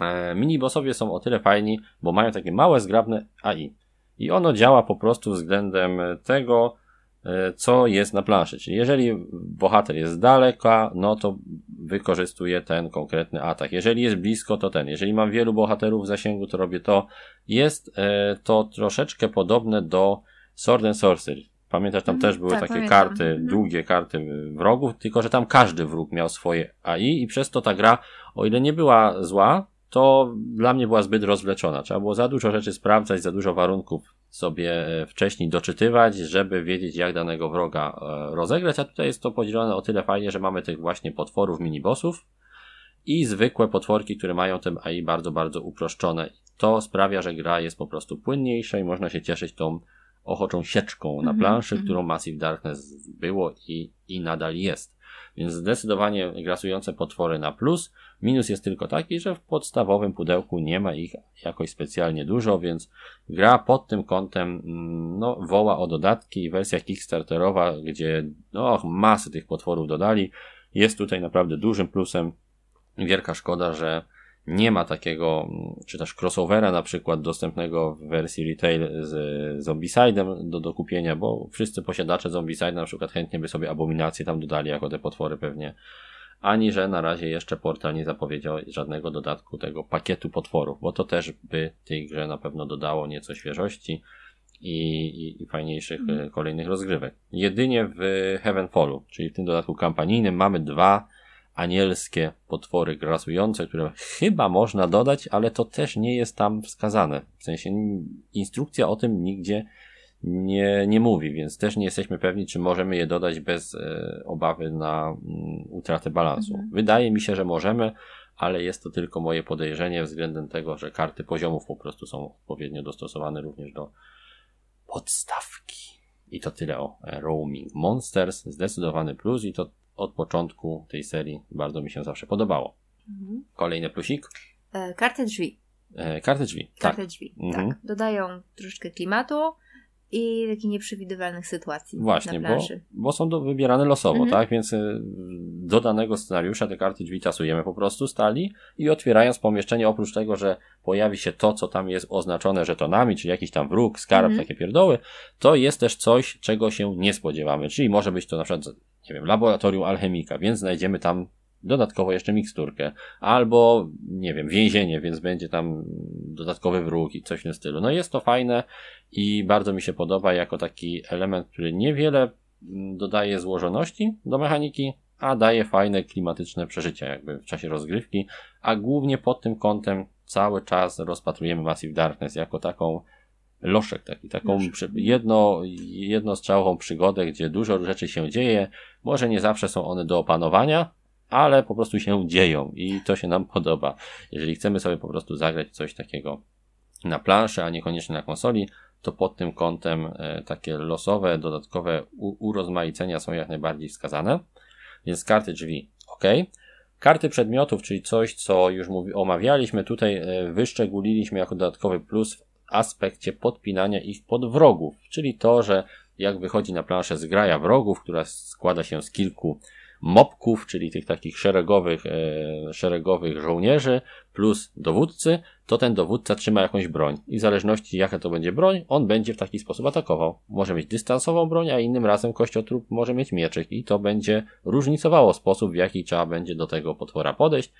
S2: E, mini-bossowie są o tyle fajni, bo mają takie małe, zgrabne AI. I ono działa po prostu względem tego, e, co jest na planszy. Czyli jeżeli bohater jest z daleka, no to wykorzystuje ten konkretny atak. Jeżeli jest blisko, to ten. Jeżeli mam wielu bohaterów w zasięgu, to robię to. Jest e, to troszeczkę podobne do Sword and Sorcery. Pamiętasz, tam mhm, też były tak, takie pamiętam. karty, mhm. długie karty wrogów, tylko że tam każdy wróg miał swoje AI i przez to ta gra, o ile nie była zła, to dla mnie była zbyt rozwleczona. Trzeba było za dużo rzeczy sprawdzać, za dużo warunków sobie e, wcześniej doczytywać, żeby wiedzieć, jak danego wroga e, rozegrać, a tutaj jest to podzielone o tyle fajnie, że mamy tych właśnie potworów, minibossów i zwykłe potworki, które mają ten AI bardzo, bardzo uproszczone. To sprawia, że gra jest po prostu płynniejsza i można się cieszyć tą ochoczą sieczką na mhm, planszy, mm -hmm. którą Massive Darkness było i, i nadal jest. Więc zdecydowanie grasujące potwory na plus. Minus jest tylko taki, że w podstawowym pudełku nie ma ich jakoś specjalnie dużo, więc gra pod tym kątem mm, no, woła o dodatki. Wersja Kickstarterowa, gdzie no, masy tych potworów dodali, jest tutaj naprawdę dużym plusem. Wielka szkoda, że nie ma takiego, czy też crossovera na przykład dostępnego w wersji retail z Zombicide'em do dokupienia, bo wszyscy posiadacze Zombicide na przykład chętnie by sobie abominacje tam dodali jako te potwory pewnie, ani że na razie jeszcze portal nie zapowiedział żadnego dodatku tego pakietu potworów, bo to też by tej grze na pewno dodało nieco świeżości i, i, i fajniejszych mm. kolejnych rozgrywek. Jedynie w Heavenfallu, czyli w tym dodatku kampanijnym mamy dwa anielskie potwory grasujące, które chyba można dodać, ale to też nie jest tam wskazane. W sensie instrukcja o tym nigdzie nie, nie mówi, więc też nie jesteśmy pewni, czy możemy je dodać bez e, obawy na m, mm, utratę balansu. Mhm. Wydaje mi się, że możemy, ale jest to tylko moje podejrzenie względem tego, że karty poziomów po prostu są odpowiednio dostosowane również do podstawki. I to tyle o Roaming Monsters. Zdecydowany plus i to od początku tej serii bardzo mi się zawsze podobało. Mhm. Kolejny plusik.
S3: E, karty drzwi.
S2: E, karty drzwi.
S3: Karty tak. drzwi, mhm. tak. Dodają troszeczkę klimatu I takich nieprzewidywalnych sytuacji
S2: Właśnie,
S3: na
S2: bo, bo są do, wybierane losowo,
S3: Mhm.
S2: tak? Więc y, do danego scenariusza te karty drzwi tasujemy po prostu stali i otwierając pomieszczenie, oprócz tego, że pojawi się to, co tam jest oznaczone żetonami, czyli jakiś tam wróg, skarb,
S3: Mhm.
S2: takie pierdoły, to jest też coś, czego się nie spodziewamy. Czyli może być to na przykład, nie wiem, laboratorium alchemika, więc znajdziemy tam dodatkowo jeszcze miksturkę. Albo, nie wiem, więzienie, więc będzie tam dodatkowy wróg i coś w tym stylu. No jest to fajne i bardzo mi się podoba jako taki element, który niewiele mm, dodaje złożoności do mechaniki, a daje fajne klimatyczne przeżycia jakby w czasie rozgrywki, a głównie pod tym kątem cały czas rozpatrujemy Massive Darkness jako taką loszek, taki, taką
S3: Loszek.
S2: jedno, jednostrzałową przygodę, gdzie dużo rzeczy się dzieje, może nie zawsze są one do opanowania, ale po prostu się dzieją i to się nam podoba. Jeżeli chcemy sobie po prostu zagrać coś takiego na planszy, a niekoniecznie na konsoli, to pod tym kątem e, takie losowe, dodatkowe urozmaicenia są jak najbardziej wskazane. Więc karty drzwi, ok. Karty przedmiotów, czyli coś, co już mówi, omawialiśmy, tutaj e, wyszczególiliśmy jako dodatkowy plus aspekcie podpinania ich pod wrogów, czyli to, że jak wychodzi na planszę zgraja wrogów, która składa się z kilku mopków, czyli tych takich szeregowych, e, szeregowych żołnierzy, plus dowódcy, to ten dowódca trzyma jakąś broń. I w zależności jaka to będzie broń, on będzie w taki sposób atakował. Może mieć dystansową broń, a innym razem kościotrup może mieć mieczyk i to będzie różnicowało sposób, w jaki trzeba będzie do tego potwora podejść.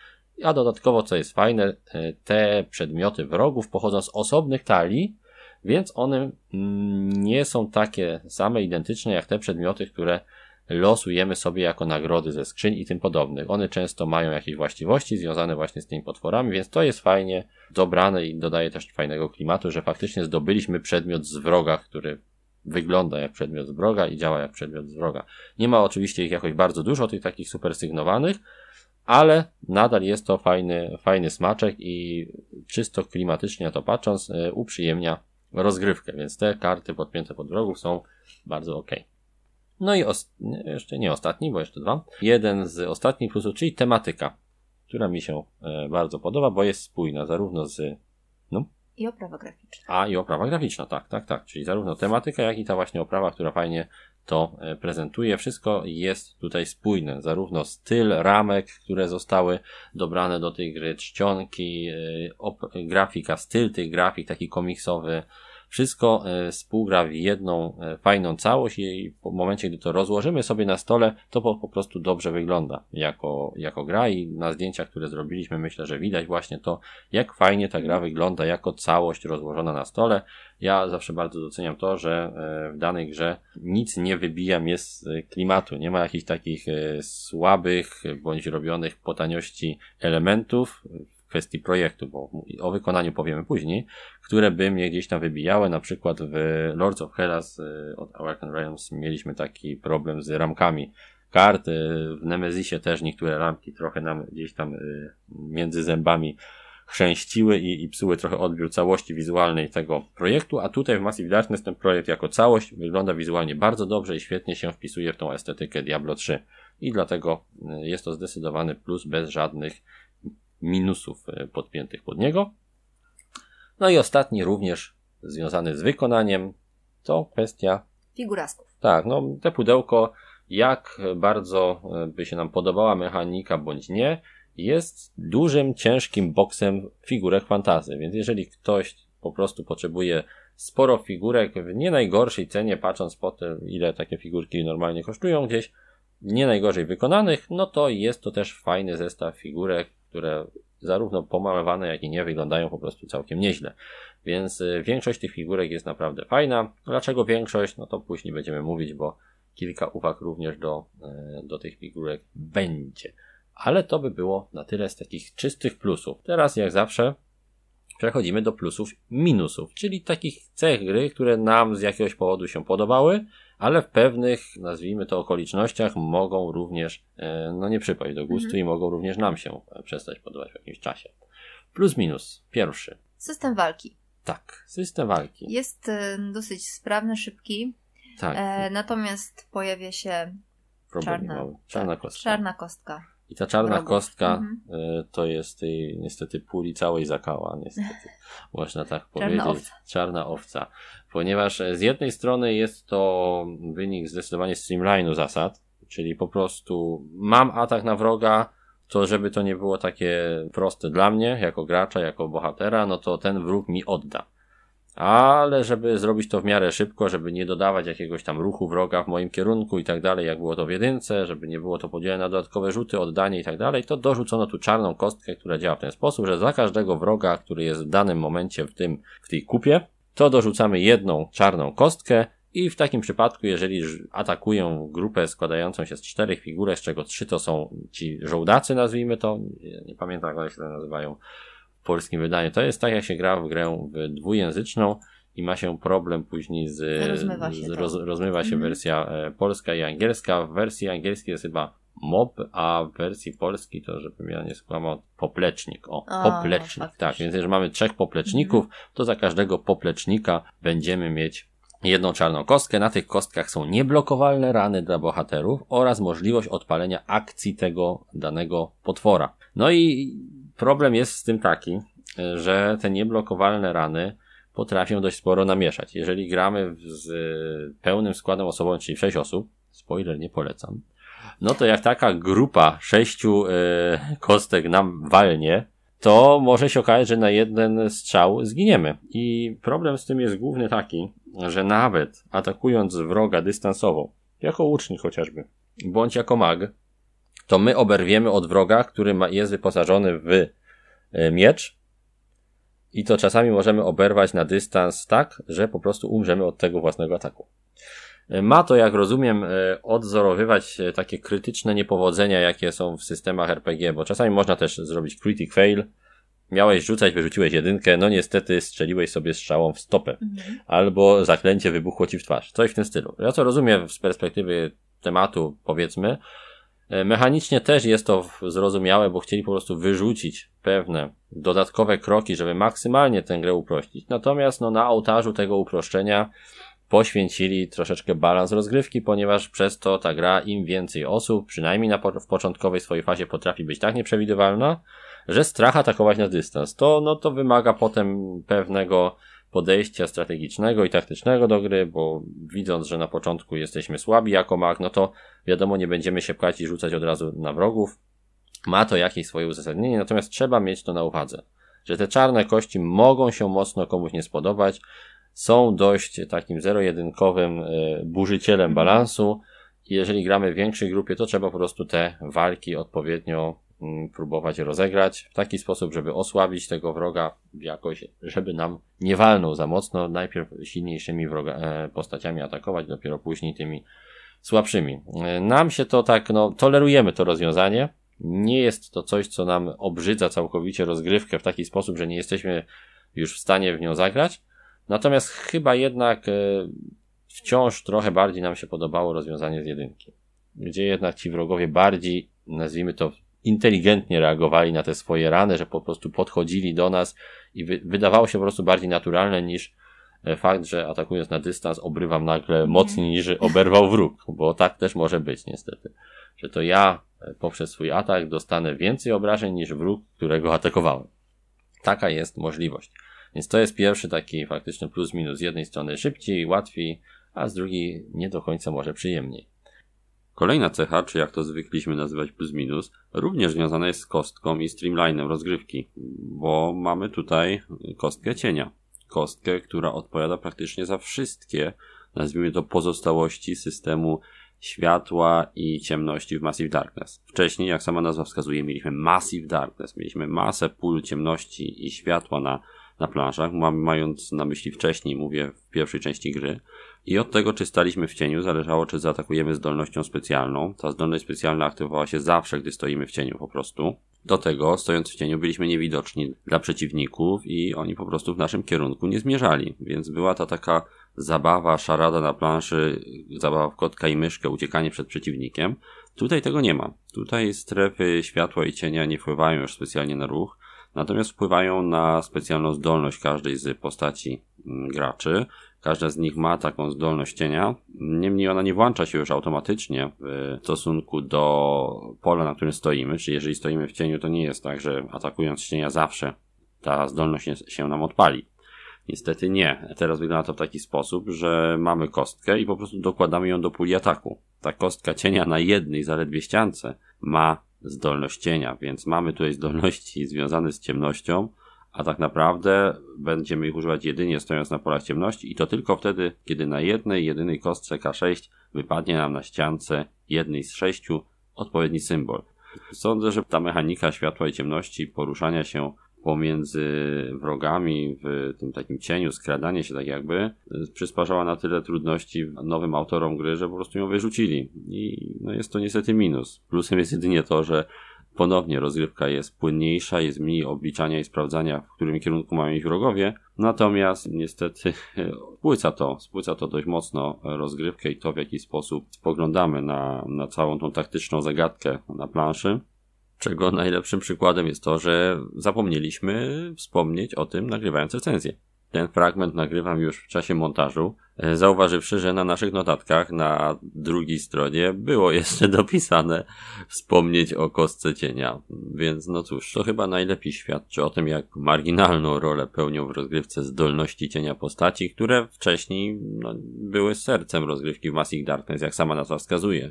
S2: A dodatkowo, co jest fajne, e, te przedmioty wrogów pochodzą z osobnych talii, więc one mm, nie są takie same, identyczne jak te przedmioty, które losujemy sobie jako nagrody ze skrzyń i tym podobnych. One często mają jakieś właściwości związane właśnie z tymi potworami, więc to jest fajnie dobrane i dodaje też fajnego klimatu, że faktycznie zdobyliśmy przedmiot z wroga, który wygląda jak przedmiot z wroga i działa jak przedmiot z wroga. Nie ma oczywiście ich jakoś bardzo dużo, tych takich super sygnowanych, ale nadal jest to fajny, fajny smaczek i czysto klimatycznie to patrząc, e, uprzyjemnia rozgrywkę, więc te karty podpięte pod wrogów są bardzo ok. No i jeszcze nie ostatni, bo jeszcze dwa. Jeden z ostatnich plusów, czyli tematyka, która mi się e, bardzo podoba, bo jest spójna zarówno z
S3: I oprawa graficzna.
S2: a i oprawa graficzna, tak, tak, tak. Czyli zarówno tematyka, jak i ta właśnie oprawa, która fajnie to e, prezentuje. Wszystko jest tutaj spójne. Zarówno styl ramek, które zostały dobrane do tej gry, czcionki, e, grafika, styl tych grafik, taki komiksowy. Wszystko e, współgra w jedną e, fajną całość i w momencie, gdy to rozłożymy sobie na stole, to po, prostu dobrze wygląda jako, jako gra i na zdjęciach, które zrobiliśmy, myślę, że widać właśnie to, jak fajnie ta gra wygląda jako całość rozłożona na stole. Ja zawsze bardzo doceniam to, że e, w danej grze nic nie wybija mnie z klimatu. Nie ma jakichś takich słabych bądź robionych po taniości elementów kwestii projektu, bo o wykonaniu powiemy później, które by mnie gdzieś tam wybijały. Na przykład w Lords of Hellas e, od Awaken Realms mieliśmy taki problem z ramkami kart. e, W Nemezisie też niektóre ramki trochę nam gdzieś tam e, między zębami chrzęściły i, i psuły trochę odbiór całości wizualnej tego projektu, a tutaj w Massive Darkness ten projekt jako całość wygląda wizualnie bardzo dobrze i świetnie się wpisuje w tą estetykę Diablo 3. I dlatego jest to zdecydowany plus bez żadnych minusów e, podpiętych pod niego. No i ostatni również związany z wykonaniem to kwestia
S3: Figurasków.
S2: tak, no te pudełko, jak bardzo e, by się nam podobała mechanika bądź nie, jest dużym, ciężkim boksem figurek fantazy, więc jeżeli ktoś po prostu potrzebuje sporo figurek w nie najgorszej cenie, patrząc po tym, ile takie figurki normalnie kosztują gdzieś, nie najgorzej wykonanych, no to jest to też fajny zestaw figurek, które zarówno pomalowane, jak i nie wyglądają po prostu całkiem nieźle. Więc y, większość tych figurek jest naprawdę fajna. Dlaczego większość? No to później będziemy mówić, bo kilka uwag również do, y, do tych figurek będzie. Ale to by było na tyle z takich czystych plusów. Teraz, jak zawsze, przechodzimy do plusów minusów, czyli takich cech gry, które nam z jakiegoś powodu się podobały, ale w pewnych, nazwijmy to, okolicznościach mogą również e, no nie przypaść do gustu
S3: Mhm.
S2: i mogą również nam się e, przestać podobać w jakimś czasie. Plus minus. Pierwszy.
S3: System walki.
S2: Tak, system walki.
S3: Jest e, dosyć sprawny, szybki,
S2: Tak,
S3: e, natomiast pojawia się
S2: problem
S3: czarna,
S2: mały. Czarna
S3: tak,
S2: kostka.
S3: czarna kostka.
S2: I ta czarna
S3: Wrogów.
S2: kostka
S3: Mhm.
S2: y, to jest tej niestety puli całej zakała, niestety. Można tak powiedzieć.
S3: Czarna owca.
S2: Czarna owca. Ponieważ e, z jednej strony jest to wynik zdecydowanie streamline'u zasad, czyli po prostu mam atak na wroga, to żeby to nie było takie proste dla mnie, jako gracza, jako bohatera, no to ten wróg mi odda. Ale żeby zrobić to w miarę szybko, żeby nie dodawać jakiegoś tam ruchu wroga w moim kierunku i tak dalej, jak było to w jedynce, żeby nie było to podzielone na dodatkowe rzuty, oddanie i tak dalej, to dorzucono tu czarną kostkę, która działa w ten sposób, że za każdego wroga, który jest w danym momencie w tym, w tej kupie, to dorzucamy jedną czarną kostkę i w takim przypadku, jeżeli atakują grupę składającą się z czterech figurek, z czego trzy to są ci żołdacy, nazwijmy to, nie, pamiętam jak się nazywają w polskim wydaniu, to jest tak jak się gra w grę dwujęzyczną i ma się problem później z,
S3: Rozmywa się
S2: z
S3: to.
S2: roz, rozmywa się
S3: Mhm.
S2: wersja e, polska i angielska. W wersji angielskiej jest chyba mob, a w wersji polskiej to, żebym ja nie skłamał, poplecznik. O,
S3: O,
S2: poplecznik, tak. Więc jeżeli mamy trzech popleczników, to za każdego poplecznika będziemy mieć jedną czarną kostkę. Na tych kostkach są nieblokowalne rany dla bohaterów oraz możliwość odpalenia akcji tego danego potwora. No i problem jest z tym taki, że te nieblokowalne rany potrafią dość sporo namieszać. Jeżeli gramy z pełnym składem osobowym, czyli 6 osób, spoiler nie polecam, no to jak taka grupa sześciu e, kostek nam walnie, to może się okazać, że na jeden strzał zginiemy. I problem z tym jest główny taki, że nawet atakując wroga dystansowo, jako łucznik chociażby, bądź jako mag, to my oberwiemy od wroga, który ma, jest wyposażony w e, miecz i to czasami możemy oberwać na dystans tak, że po prostu umrzemy od tego własnego ataku. E, Ma to, jak rozumiem, e, odzorowywać e, takie krytyczne niepowodzenia, jakie są w systemach RPG, bo czasami można też zrobić critic fail. Miałeś rzucać, wyrzuciłeś jedynkę, no niestety strzeliłeś sobie strzałą w stopę.
S3: Mhm.
S2: Albo zaklęcie wybuchło ci w twarz. Coś w tym stylu. Ja co rozumiem z perspektywy tematu, powiedzmy, mechanicznie też jest to zrozumiałe, bo chcieli po prostu wyrzucić pewne dodatkowe kroki, żeby maksymalnie tę grę uprościć. Natomiast no, na ołtarzu tego uproszczenia poświęcili troszeczkę balans rozgrywki, ponieważ przez to ta gra im więcej osób, przynajmniej na, po- w początkowej swojej fazie potrafi być tak nieprzewidywalna, że strach atakować na dystans. To, no, to wymaga potem pewnego podejścia strategicznego i taktycznego do gry, bo widząc, że na początku jesteśmy słabi jako mag, no to wiadomo, nie będziemy się pchać i rzucać od razu na wrogów. Ma to jakieś swoje uzasadnienie, natomiast trzeba mieć to na uwadze, że te czarne kości mogą się mocno komuś nie spodobać, są dość takim zero-jedynkowym e, burzycielem balansu i jeżeli gramy w większej grupie, to trzeba po prostu te walki odpowiednio mm, próbować rozegrać w taki sposób, żeby osłabić tego wroga jakoś, żeby nam nie walnął za mocno, najpierw silniejszymi wroga, e, postaciami atakować, dopiero później tymi słabszymi. E, Nam się to tak, no, tolerujemy to rozwiązanie. Nie jest to coś, co nam obrzydza całkowicie rozgrywkę w taki sposób, że nie jesteśmy już w stanie w nią zagrać. Natomiast chyba jednak e, wciąż trochę bardziej nam się podobało rozwiązanie z jedynki. Gdzie jednak ci wrogowie bardziej, nazwijmy to, inteligentnie reagowali na te swoje rany, że po prostu podchodzili do nas i wy, wydawało się po prostu bardziej naturalne niż e, fakt, że atakując na dystans obrywam nagle mocniej niż oberwał wróg, bo tak też może być niestety. Że to ja e, poprzez swój atak dostanę więcej obrażeń niż wróg, którego atakowałem. Taka jest możliwość. Więc to jest pierwszy taki faktyczny plus minus. Z jednej strony szybciej, łatwiej, a z drugiej nie do końca może przyjemniej.
S1: Kolejna cecha, czy jak to zwykliśmy nazywać plus minus, również związana jest z kostką i streamlinem rozgrywki, bo mamy tutaj kostkę cienia. Kostkę, która odpowiada praktycznie za wszystkie, nazwijmy to pozostałości systemu światła i ciemności w Massive Darkness. Wcześniej, jak sama nazwa wskazuje, mieliśmy Massive Darkness, mieliśmy masę pól ciemności i światła na, na planszach, mając na myśli wcześniej, mówię w pierwszej części gry, i od tego, czy staliśmy w cieniu, zależało, czy zaatakujemy zdolnością specjalną. Ta zdolność specjalna aktywowała się zawsze, gdy stoimy w cieniu po prostu. Do tego, stojąc w cieniu, byliśmy niewidoczni dla przeciwników i oni po prostu w naszym kierunku nie zmierzali. Więc była to taka zabawa, szarada na planszy, zabawa w kotka i myszkę, uciekanie przed przeciwnikiem. Tutaj tego nie ma. Tutaj strefy światła i cienia nie wpływają już specjalnie na ruch, natomiast wpływają na specjalną zdolność każdej z postaci mm, graczy, Każda z nich ma taką zdolność cienia. Niemniej ona nie włącza się już automatycznie w stosunku do pola, na którym stoimy. Czyli jeżeli stoimy w cieniu, to nie jest tak, że atakując cienia zawsze ta zdolność się nam odpali. Niestety nie. Teraz wygląda to w taki sposób, że mamy kostkę i po prostu dokładamy ją do puli ataku. Ta kostka cienia na jednej zaledwie ściance ma zdolność cienia, więc mamy tutaj zdolności związane z ciemnością, a tak naprawdę będziemy ich używać jedynie stojąc na polach ciemności i to tylko wtedy, kiedy na jednej, jedynej kostce K6 wypadnie nam na ściance jednej z sześciu odpowiedni symbol. Sądzę, że ta mechanika światła i ciemności, poruszania się pomiędzy wrogami w tym takim cieniu, skradanie się tak jakby, przysparzała na tyle trudności nowym autorom gry, że po prostu ją wyrzucili. I no jest to niestety minus. Plusem jest jedynie to, że ponownie rozgrywka jest płynniejsza, jest mniej obliczania i sprawdzania, w którym kierunku mają iść wrogowie. Natomiast niestety spłyca to, spłyca to dość mocno rozgrywkę i to w jaki sposób spoglądamy na, na całą tą taktyczną zagadkę na planszy. Czego najlepszym przykładem jest to, że zapomnieliśmy wspomnieć o tym nagrywając recenzję. Ten fragment nagrywam już w czasie montażu, e, zauważywszy, że na naszych notatkach na drugiej stronie było jeszcze dopisane wspomnieć o kostce cienia. Więc no cóż, to chyba najlepiej świadczy o tym, jak marginalną rolę pełnią w rozgrywce zdolności cienia postaci, które wcześniej no, były sercem rozgrywki w Massive Darkness, jak sama nazwa wskazuje.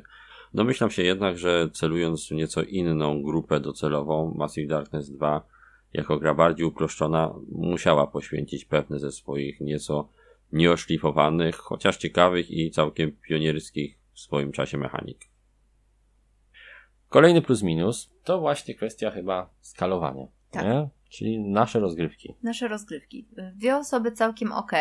S1: Domyślam się jednak, że celując w nieco inną grupę docelową, Massive Darkness 2 jako gra bardziej uproszczona musiała poświęcić pewne ze swoich nieco nieoszlifowanych, chociaż ciekawych i całkiem pionierskich w swoim czasie mechanik.
S2: Kolejny plus minus to właśnie kwestia chyba skalowania.
S3: Tak.
S2: Nie? Czyli nasze rozgrywki.
S3: Nasze rozgrywki. Dwie osoby całkiem ok,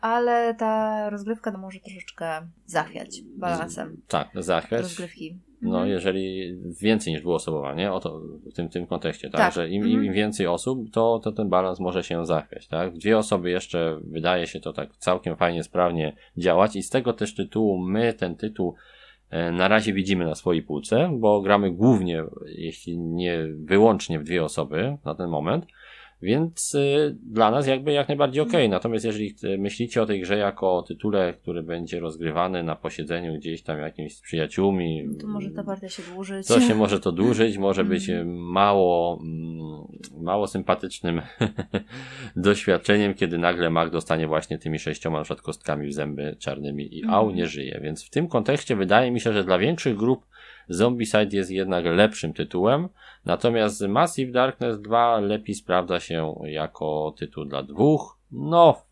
S3: ale ta rozgrywka no, może troszeczkę zachwiać balansem
S2: Tak, zachwiać.
S3: rozgrywki.
S2: No,
S3: Mhm.
S2: jeżeli więcej niż dwuosobowa, nie? O to, w tym, tym kontekście, tak?
S3: Tak.
S2: Że im,
S3: Mhm.
S2: im więcej osób, to, to ten balans może się zachwiać, tak? W Dwie osoby jeszcze wydaje się to tak całkiem fajnie, sprawnie działać i z tego też tytułu my ten tytuł e, na razie widzimy na swojej półce, bo gramy głównie, jeśli nie wyłącznie w dwie osoby na ten moment, więc y, dla nas jakby jak najbardziej okej. Natomiast jeżeli myślicie o tej grze jako o tytule, który będzie rozgrywany na posiedzeniu gdzieś tam jakimś z przyjaciółmi,
S3: No To może ta partia się dłużyć.
S2: to się może to dłużyć, może być
S3: Mhm.
S2: mało, mm, mało sympatycznym doświadczeniem, kiedy nagle mag dostanie właśnie tymi sześcioma na przykład kostkami w zęby czarnymi i au,
S3: Mhm.
S2: nie żyje. Więc w tym kontekście wydaje mi się, że dla większych grup Zombicide jest jednak lepszym tytułem, natomiast Massive Darkness 2 lepiej sprawdza się jako tytuł dla dwóch, no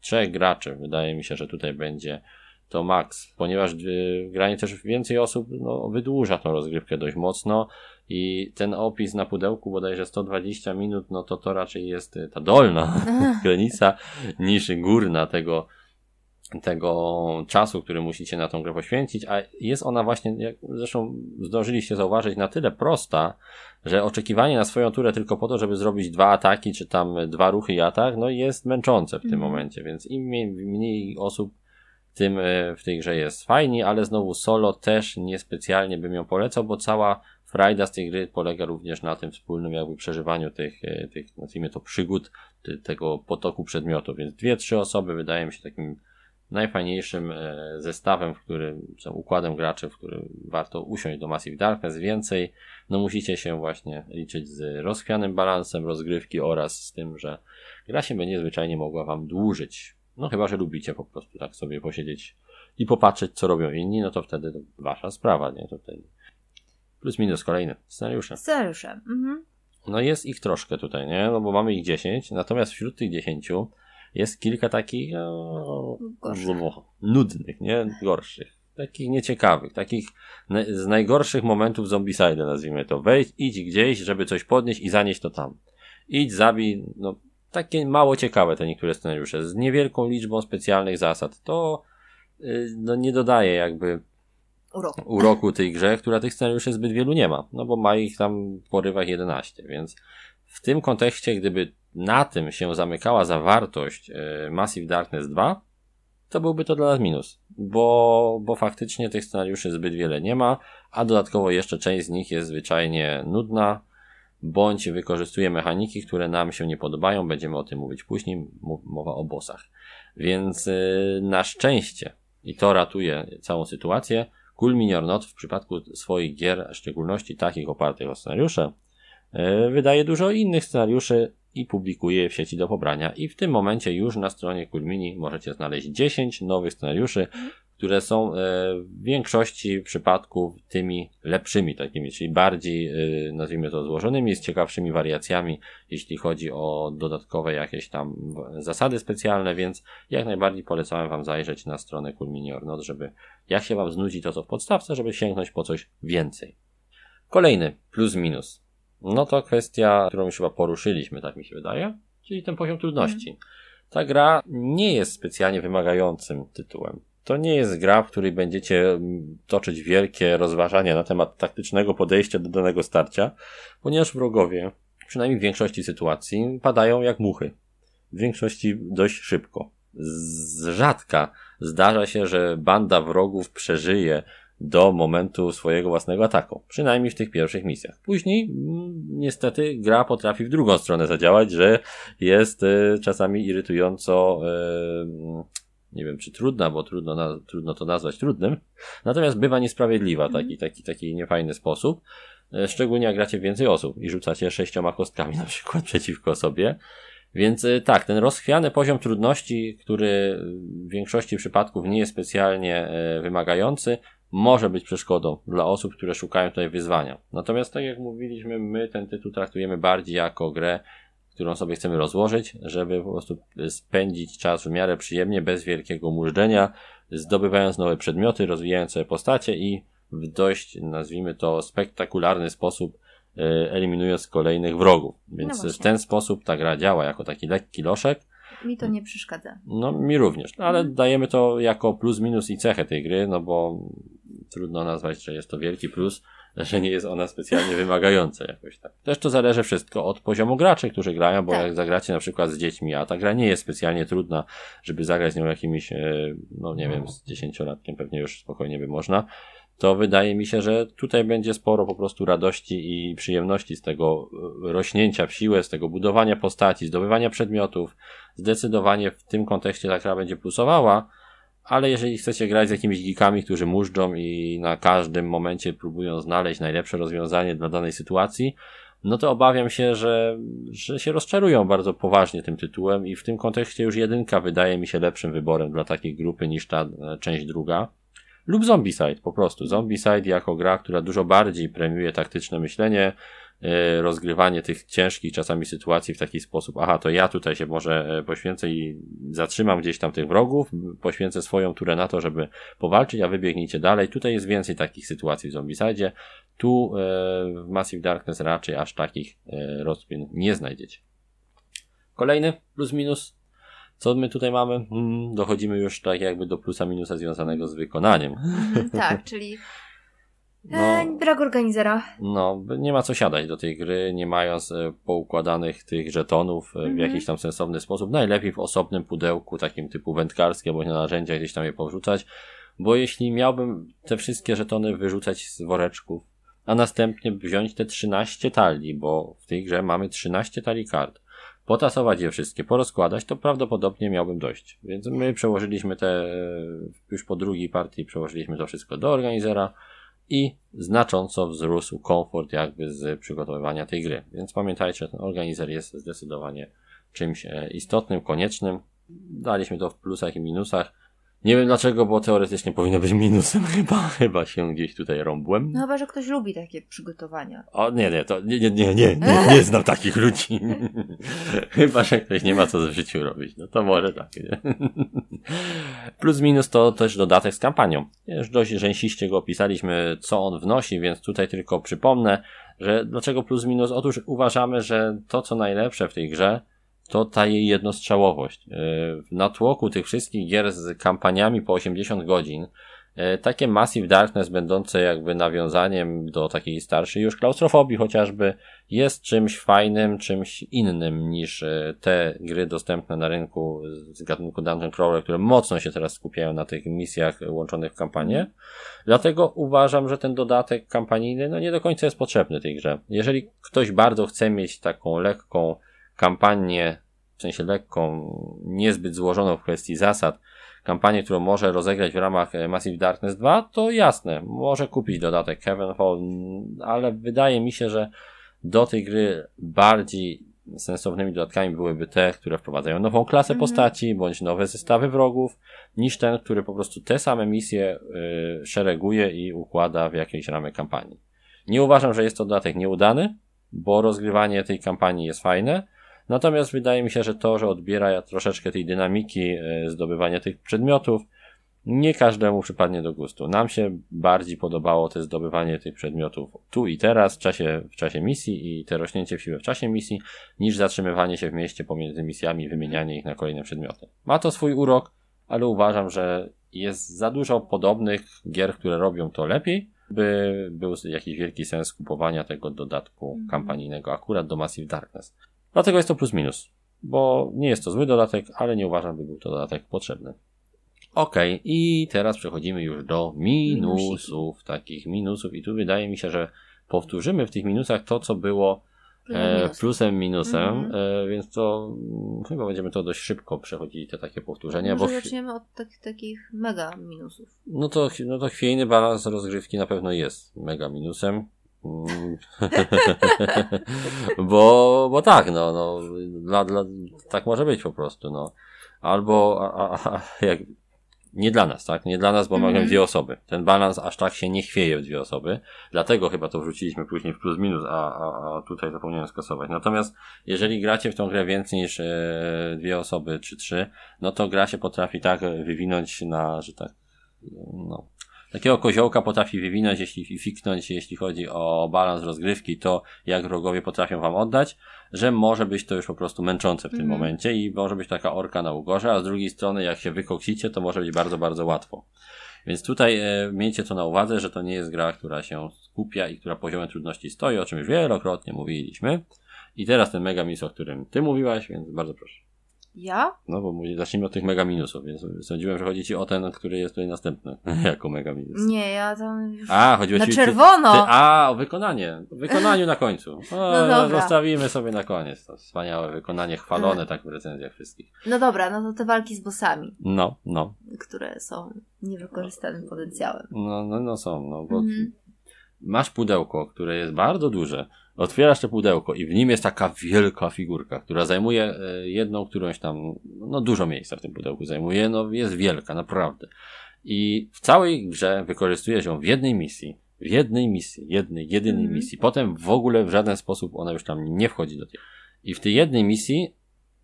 S2: trzech graczy. Wydaje mi się, że tutaj będzie to max, ponieważ granie też więcej osób no, wydłuża tą rozgrywkę dość mocno i ten opis na pudełku bodajże 120 minut, no to to raczej jest ta dolna granica niż górna tego, tego czasu, który musicie na tą grę poświęcić, a jest ona właśnie, jak zresztą zdążyliście zauważyć, na tyle prosta, że oczekiwanie na swoją turę tylko po to, żeby zrobić dwa ataki, czy tam dwa ruchy i atak, no jest męczące w tym
S3: Mhm.
S2: momencie, więc im mniej, osób tym e, w tej grze jest fajnie, ale znowu solo też niespecjalnie bym ją polecał, bo cała frajda z tej gry polega również na tym wspólnym jakby przeżywaniu tych, e, tych nazwijmy to przygód, tego potoku przedmiotów, więc dwie, trzy osoby wydaje mi się takim najfajniejszym e, zestawem, w którym, czy układem graczy, w którym warto usiąść do Massive Darkness. Więcej, no musicie się właśnie liczyć z rozchwianym balansem rozgrywki oraz z tym, że gra się będzie zwyczajnie mogła wam dłużyć. No chyba, że lubicie po prostu tak sobie posiedzieć i popatrzeć, co robią inni, no to wtedy to wasza sprawa, nie? To wtedy plus minus kolejny scenariusze.
S3: Scenariusze. Mhm.
S2: No jest ich troszkę tutaj, nie? No bo mamy ich 10, natomiast wśród tych 10 jest kilka takich no,
S3: Gorszych.
S2: no, nudnych, nie? Gorszych. Takich nieciekawych, takich na, z najgorszych momentów zombicide, nazwijmy to. Wejdź, idź gdzieś, żeby coś podnieść i zanieść to tam. Idź, zabij, no takie mało ciekawe te niektóre scenariusze, z niewielką liczbą specjalnych zasad. To y, no, nie dodaje jakby
S3: Uroku.
S2: uroku tej grze, która tych scenariuszy zbyt wielu nie ma, no bo ma ich tam w porywach 11, więc w tym kontekście, gdyby na tym się zamykała zawartość e, Massive Darkness 2, to byłby to dla nas minus, bo, bo faktycznie tych scenariuszy zbyt wiele nie ma, a dodatkowo jeszcze część z nich jest zwyczajnie nudna, bądź wykorzystuje mechaniki, które nam się nie podobają, będziemy o tym mówić później, mowa o bossach. Więc yy, na szczęście, i to ratuje całą sytuację, Cool Mini or Not w przypadku swoich gier, w szczególności takich opartych o scenariusze, yy, wydaje dużo innych scenariuszy i publikuje je w sieci do pobrania. I w tym momencie już na stronie Cool Mini możecie znaleźć 10 nowych scenariuszy, które są e, w większości przypadków tymi lepszymi takimi, czyli bardziej, e, nazwijmy to, złożonymi, z ciekawszymi wariacjami, jeśli chodzi o dodatkowe jakieś tam zasady specjalne, więc jak najbardziej polecałem Wam zajrzeć na stronę Cool Mini or Not, żeby jak się Wam znudzi to co w podstawce, żeby sięgnąć po coś więcej. Kolejny plus minus. No to kwestia, którą już chyba poruszyliśmy, tak mi się wydaje, czyli ten poziom trudności. Ta gra nie jest specjalnie wymagającym tytułem. To nie jest gra, w której będziecie mm, toczyć wielkie rozważania na temat taktycznego podejścia do danego starcia, ponieważ wrogowie, przynajmniej w większości sytuacji, padają jak muchy. W większości dość szybko. Z rzadka zdarza się, że banda wrogów przeżyje do momentu swojego własnego ataku. Przynajmniej w tych pierwszych misjach. Później, mm, niestety, gra potrafi w drugą stronę zadziałać, że jest y, czasami irytująco y, nie wiem czy trudna, bo trudno, na, trudno to nazwać trudnym, natomiast bywa niesprawiedliwa w taki, mhm. taki, taki niefajny sposób, e, szczególnie jak gracie więcej osób i rzucacie sześcioma kostkami na przykład przeciwko sobie. Więc tak, ten rozchwiany poziom trudności, który w większości przypadków nie jest specjalnie wymagający, może być przeszkodą dla osób, które szukają tutaj wyzwania. Natomiast tak jak mówiliśmy, my ten tytuł traktujemy bardziej jako grę którą sobie chcemy rozłożyć, żeby po prostu spędzić czas w miarę przyjemnie, bez wielkiego mużdżenia, zdobywając nowe przedmioty, rozwijając sobie postacie i w dość, nazwijmy to, spektakularny sposób e, eliminując kolejnych wrogów. Więc no w ten sposób ta gra działa jako taki lekki loszek.
S3: Mi to nie przeszkadza.
S2: No, mi również. Ale mhm. dajemy to jako plus minus i cechę tej gry, no bo trudno nazwać, że jest to wielki plus, że nie jest ona specjalnie wymagająca jakoś tak. Też to zależy wszystko od poziomu graczy, którzy grają, bo tak. jak zagracie na przykład z dziećmi, a ta gra nie jest specjalnie trudna, żeby zagrać z nią jakimiś, e, no nie wiem, z dziesięciolatkiem pewnie już spokojnie by można, to wydaje mi się, że tutaj będzie sporo po prostu radości i przyjemności z tego e, rośnięcia w siłę, z tego budowania postaci, zdobywania przedmiotów. Zdecydowanie w tym kontekście ta gra będzie plusowała, ale jeżeli chcecie grać z jakimiś geekami, którzy mużdżą i na każdym momencie próbują znaleźć najlepsze rozwiązanie dla danej sytuacji, no to obawiam się, że, że się rozczarują bardzo poważnie tym tytułem i w tym kontekście już jedynka wydaje mi się lepszym wyborem dla takiej grupy niż ta e, część druga. Lub Zombicide po prostu. Zombicide jako gra, która dużo bardziej premiuje taktyczne myślenie, rozgrywanie tych ciężkich czasami sytuacji w taki sposób, aha, to ja tutaj się może e, poświęcę i zatrzymam gdzieś tam tych wrogów, poświęcę swoją turę na to, żeby powalczyć, a wybiegnijcie dalej. Tutaj jest więcej takich sytuacji w Zombicide. Tu e, w Massive Darkness raczej aż takich rozpin nie znajdziecie. Kolejny plus minus co my tutaj mamy? Hmm, dochodzimy już tak jakby do plusa minusa związanego z wykonaniem.
S3: Mhm, tak, czyli no, e, brak organizera.
S2: No, nie ma co siadać do tej gry, nie mając e, poukładanych tych żetonów e, w mm -hmm. jakiś tam sensowny sposób. Najlepiej w osobnym pudełku, takim typu wędkarskie, bądź na narzędzia gdzieś tam je powrzucać. Bo jeśli miałbym te wszystkie żetony wyrzucać z woreczków, a następnie wziąć te 13 talii, bo w tej grze mamy 13 talii kart, potasować je wszystkie, porozkładać, to prawdopodobnie miałbym dość. Więc my przełożyliśmy te, już po drugiej partii przełożyliśmy to wszystko do organizera, i znacząco wzrósł komfort jakby z przygotowywania tej gry. Więc pamiętajcie, ten organizer jest zdecydowanie czymś e, istotnym, koniecznym. Daliśmy to w plusach i minusach. Nie wiem dlaczego, bo teoretycznie powinno być minusem. Chyba, chyba się gdzieś tutaj rąbłem.
S3: No chyba, że ktoś lubi takie przygotowania.
S2: O nie, nie, to nie, nie, nie, nie, nie, nie znam takich ludzi. chyba, że ktoś nie ma co w życiu robić. No to może tak. Nie? Plus minus to też dodatek z kampanią. Już dość rzęsiście go opisaliśmy, co on wnosi, więc tutaj tylko przypomnę, że dlaczego plus minus? Otóż uważamy, że to co najlepsze w tej grze to ta jej jednostrzałowość. E, w natłoku tych wszystkich gier z kampaniami po 80 godzin, e, takie Massive Darkness będące jakby nawiązaniem do takiej starszej już klaustrofobii chociażby jest czymś fajnym, czymś innym niż e, te gry dostępne na rynku z gatunku Dungeon Crawler, które mocno się teraz skupiają na tych misjach łączonych w kampanię. Dlatego uważam, że ten dodatek kampanijny no nie do końca jest potrzebny tej grze. Jeżeli ktoś bardzo chce mieć taką lekką kampanię w sensie lekką, niezbyt złożoną w kwestii zasad, kampanię, którą może rozegrać w ramach e, Massive Darkness 2, to jasne, może kupić dodatek Heaven Hall, ale wydaje mi się, że do tej gry bardziej sensownymi dodatkami byłyby te, które wprowadzają nową klasę
S3: Mhm.
S2: postaci, bądź nowe zestawy wrogów, niż ten, który po prostu te same misje y, szereguje i układa w jakiejś ramy kampanii. Nie uważam, że jest to dodatek nieudany, bo rozgrywanie tej kampanii jest fajne, natomiast wydaje mi się, że to, że odbiera troszeczkę tej dynamiki y, zdobywania tych przedmiotów, nie każdemu przypadnie do gustu. Nam się bardziej podobało te zdobywanie tych przedmiotów tu i teraz, w czasie, w czasie misji i te rośnięcie w siłę w czasie misji, niż zatrzymywanie się w mieście pomiędzy misjami i wymienianie ich na kolejne przedmioty. Ma to swój urok, ale uważam, że jest za dużo podobnych gier, które robią to lepiej, by był jakiś wielki sens kupowania tego dodatku
S3: Mhm.
S2: kampanijnego akurat do Massive Darkness. Dlatego jest to plus minus, bo nie jest to zły dodatek, ale nie uważam, by był to dodatek potrzebny. Okej, i teraz przechodzimy już do minusów, takich minusów i tu wydaje mi się, że powtórzymy w tych minusach to, co było e, plusem, minusem,
S3: Mhm.
S2: e, więc to mm, chyba będziemy to dość szybko przechodzili, te takie powtórzenia,
S3: Może
S2: bo
S3: zaczniemy od tak, takich mega minusów.
S2: no to, no to chwiejny balans rozgrywki na pewno jest mega minusem. Mm. bo, bo tak, no, no dla, dla, tak może być po prostu, no. Albo, a, a, a, jak, nie dla nas, tak? Nie dla nas, bo
S3: Mhm.
S2: mamy dwie osoby. Ten balans aż tak się nie chwieje w dwie osoby. Dlatego chyba to wrzuciliśmy później w plus minus, a, a, a tutaj zapomniałem skasować. Natomiast jeżeli gracie w tą grę więcej niż e, dwie osoby czy trzy, no to gra się potrafi tak wywinąć na, że tak, no, takiego koziołka potrafi wywinąć, jeśli i fiknąć, jeśli chodzi o balans rozgrywki, to jak wrogowie potrafią wam oddać, że może być to już po prostu męczące w tym
S3: Mhm.
S2: momencie i może być taka orka na ugorze, a z drugiej strony jak się wykoksicie, to może być bardzo, bardzo łatwo. Więc tutaj e, miejcie to na uwadze, że to nie jest gra, która się skupia i która poziomem trudności stoi, o czym już wielokrotnie mówiliśmy. I teraz ten mega minus, o którym ty mówiłaś, więc bardzo proszę.
S3: Ja?
S2: No bo mówi- zacznijmy od tych mega minusów, więc sądziłem, że chodzi ci o ten, który jest tutaj następny, jako mega minus.
S3: Nie, ja tam już
S2: A, chodziło
S3: na
S2: ci
S3: czerwono.
S2: Ty, a, o wykonanie. O wykonaniu na końcu. O,
S3: No dobra.
S2: Zostawimy sobie na koniec. To wspaniałe wykonanie, chwalone tak w recenzjach wszystkich.
S3: No dobra, no to te walki z bossami,
S2: No, no.
S3: które są niewykorzystanym potencjałem.
S2: No, no, no są, no bo
S3: Mhm.
S2: masz pudełko, które jest bardzo duże. Otwierasz to pudełko i w nim jest taka wielka figurka, która zajmuje e, jedną, którąś tam, no dużo miejsca w tym pudełku zajmuje, no jest wielka, naprawdę. I w całej grze wykorzystujesz ją w jednej misji, w jednej misji, jednej, jedynej
S3: Mhm.
S2: misji. Potem w ogóle w żaden sposób ona już tam nie wchodzi do tej. I w tej jednej misji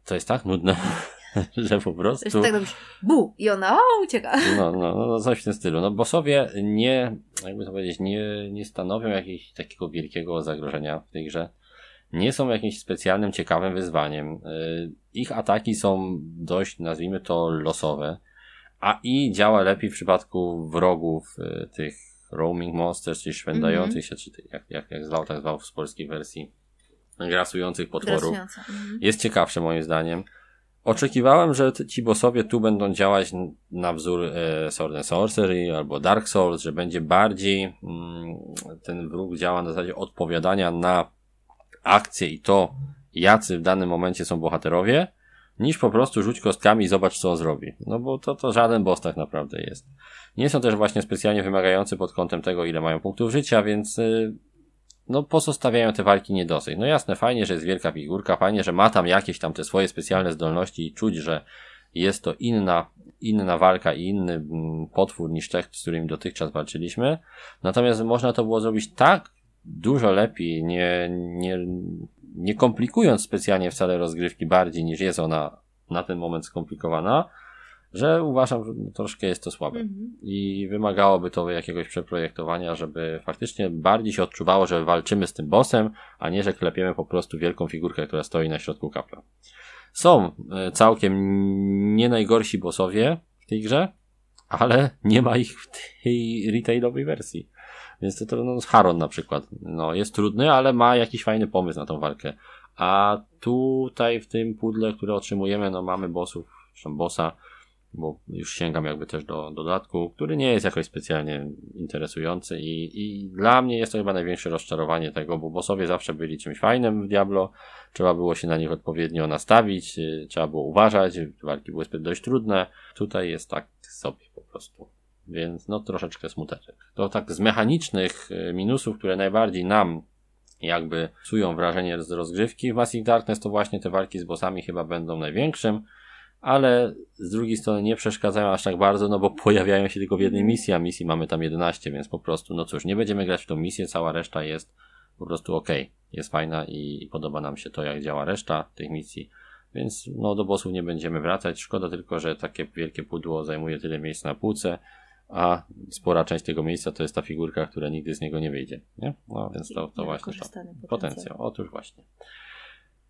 S2: to jest tak nudne, że po prostu...
S3: tak robisz bu i ona o, ucieka.
S2: No, no, no, coś w tym stylu. No, bossowie nie, jakby to powiedzieć, nie, nie stanowią jakiegoś takiego wielkiego zagrożenia w tej grze. Nie są jakimś specjalnym, ciekawym wyzwaniem. Y, Ich ataki są dość, nazwijmy to, losowe. A i działa lepiej w przypadku wrogów, y, tych roaming monsters, czyli szwendających się, czy jak, jak, jak zwał, tak zwał w polskiej wersji, grasujących potworów
S3: Grasująca. Mhm.
S2: jest ciekawsze moim zdaniem. Oczekiwałem, że ci bossowie tu będą działać na wzór e, Sword and Sorcery albo Dark Souls, że będzie bardziej mm, ten wróg działa na zasadzie odpowiadania na akcję i to, jacy w danym momencie są bohaterowie, niż po prostu rzuć kostkami i zobacz, co on zrobi. No bo to, to żaden boss tak naprawdę jest. Nie są też właśnie specjalnie wymagający pod kątem tego, ile mają punktów życia, więc y, no pozostawiają te walki niedosyć. No jasne, fajnie, że jest wielka figurka, fajnie, że ma tam jakieś tam te swoje specjalne zdolności i czuć, że jest to inna, inna walka i inny mm, potwór niż te, z którymi dotychczas walczyliśmy. Natomiast można to było zrobić tak dużo lepiej, nie, nie, nie komplikując specjalnie wcale rozgrywki bardziej niż jest ona na ten moment skomplikowana, że uważam, że troszkę jest to słabe
S3: Mhm.
S2: i wymagałoby to jakiegoś przeprojektowania, żeby faktycznie bardziej się odczuwało, że walczymy z tym bossem, a nie, że klepiemy po prostu wielką figurkę, która stoi na środku kapla. Są e, całkiem nie najgorsi bossowie w tej grze, ale nie ma ich w tej retailowej wersji. Więc to, to no, Haron na przykład, no, jest trudny, ale ma jakiś fajny pomysł na tą walkę. A tutaj w tym pudle, które otrzymujemy, no mamy bossów, zresztą bossa, bo już sięgam jakby też do dodatku, który nie jest jakoś specjalnie interesujący i, i dla mnie jest to chyba największe rozczarowanie tego, bo bossowie zawsze byli czymś fajnym w Diablo, trzeba było się na nich odpowiednio nastawić, y, trzeba było uważać, walki były dość trudne, tutaj jest tak sobie po prostu. Więc no troszeczkę smuteczek. To tak z mechanicznych y, minusów, które najbardziej nam jakby psują wrażenie z rozgrywki w Massive Darkness, to właśnie te walki z bossami chyba będą największym ale z drugiej strony nie przeszkadzają aż tak bardzo, no bo pojawiają się tylko w jednej misji, a misji mamy tam 11, więc po prostu, no cóż, nie będziemy grać w tą misję, cała reszta jest po prostu ok, jest fajna i, i podoba nam się to, jak działa reszta tych misji, więc no do bossów nie będziemy wracać, szkoda tylko, że takie wielkie pudło zajmuje tyle miejsca na półce, a spora część tego miejsca to jest ta figurka, która nigdy z niego nie wyjdzie, nie? No więc to, to właśnie to. Potencjał. potencjał. Otóż właśnie.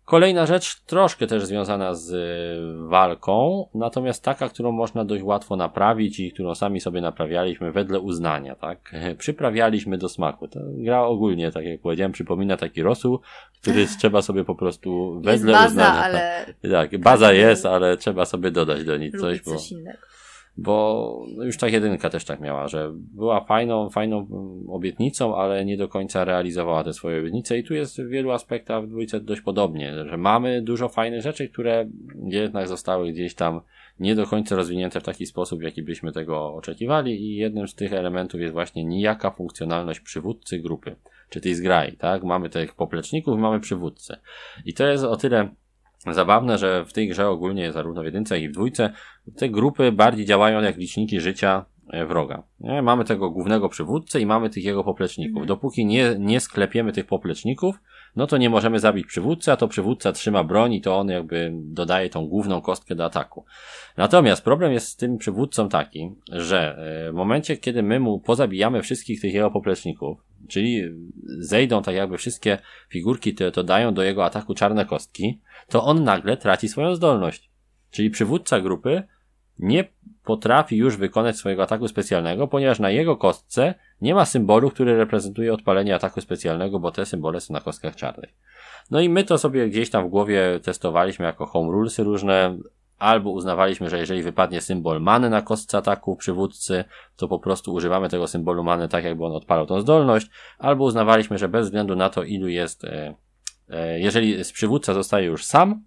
S2: Kolejna rzecz, troszkę też związana z y, walką, natomiast taka, którą można dość łatwo naprawić i którą sami sobie naprawialiśmy wedle uznania, tak? Przyprawialiśmy do smaku. To gra ogólnie, tak jak powiedziałem, przypomina taki rosół, który trzeba sobie po prostu wedle
S3: jest baza,
S2: uznania.
S3: Ale...
S2: Tak, baza jest, ale trzeba sobie dodać do niej coś,
S3: bo... coś innego
S2: bo już ta jedynka też tak miała, że była fajną, fajną obietnicą, ale nie do końca realizowała te swoje obietnice i tu jest w wielu aspektach w dwójce dość podobnie, że mamy dużo fajnych rzeczy, które jednak zostały gdzieś tam nie do końca rozwinięte w taki sposób, w jaki byśmy tego oczekiwali i jednym z tych elementów jest właśnie nijaka funkcjonalność przywódcy grupy, czy tej zgrai, tak? Mamy tych popleczników, mamy przywódcę. I to jest o tyle zabawne, że w tej grze ogólnie, zarówno w jedynce, jak i w dwójce, te grupy bardziej działają jak liczniki życia e, wroga. Nie? Mamy tego głównego przywódcę i mamy tych jego popleczników. Mhm. Dopóki nie, nie sklepiemy tych popleczników, no to nie możemy zabić przywódcy, a to przywódca trzyma broń i to on jakby dodaje tą główną kostkę do ataku. Natomiast problem jest z tym przywódcą taki, że e, w momencie, kiedy my mu pozabijamy wszystkich tych jego popleczników, czyli zejdą tak jakby wszystkie figurki, to, to dają do jego ataku czarne kostki, to on nagle traci swoją zdolność. Czyli przywódca grupy nie potrafi już wykonać swojego ataku specjalnego, ponieważ na jego kostce nie ma symbolu, który reprezentuje odpalenie ataku specjalnego, bo te symbole są na kostkach czarnych. No i my to sobie gdzieś tam w głowie testowaliśmy jako home rulesy różne, albo uznawaliśmy, że jeżeli wypadnie symbol many na kostce ataku przywódcy, to po prostu używamy tego symbolu many tak, jakby on odpalał tą zdolność, albo uznawaliśmy, że bez względu na to, ilu jest, e, e, jeżeli przywódca zostaje już sam,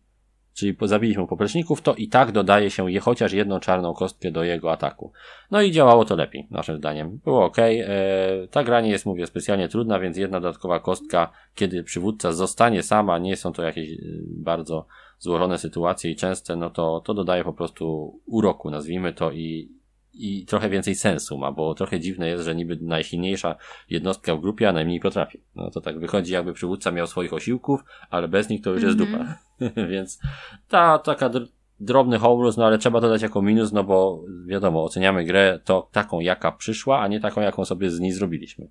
S2: czyli zabiliśmy popleczników, to i tak dodaje się je chociaż jedną czarną kostkę do jego ataku. No i działało to lepiej, naszym zdaniem. Było ok. E, ta gra nie jest, mówię, specjalnie trudna, więc jedna dodatkowa kostka, kiedy przywódca zostanie sama, nie są to jakieś e, bardzo złożone sytuacje i częste, no to, to dodaje po prostu uroku, nazwijmy to, i, i trochę więcej sensu ma, bo trochę dziwne jest, że niby najsilniejsza jednostka w grupie, a najmniej potrafi. No to tak wychodzi, jakby przywódca miał swoich osiłków, ale bez nich to już jest dupa. Mhm. Więc ta taka drobny homerus, no ale trzeba dodać jako minus, no bo wiadomo, oceniamy grę to taką, jaka przyszła, a nie taką, jaką sobie z niej zrobiliśmy.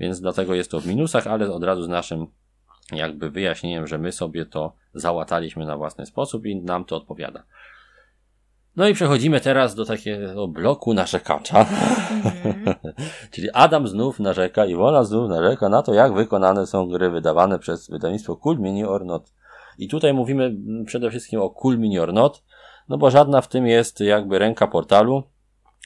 S2: Więc dlatego jest to w minusach, ale od razu z naszym jakby wyjaśnieniem, że my sobie to załataliśmy na własny sposób i nam to odpowiada. No i przechodzimy teraz do takiego bloku narzekacza. Mm. Czyli Adam znów narzeka, Iwona znów narzeka na to, jak wykonane są gry wydawane przez wydawnictwo Cool Mini or Not. I tutaj mówimy przede wszystkim o Cool Mini or Not, no bo żadna w tym jest jakby ręka portalu,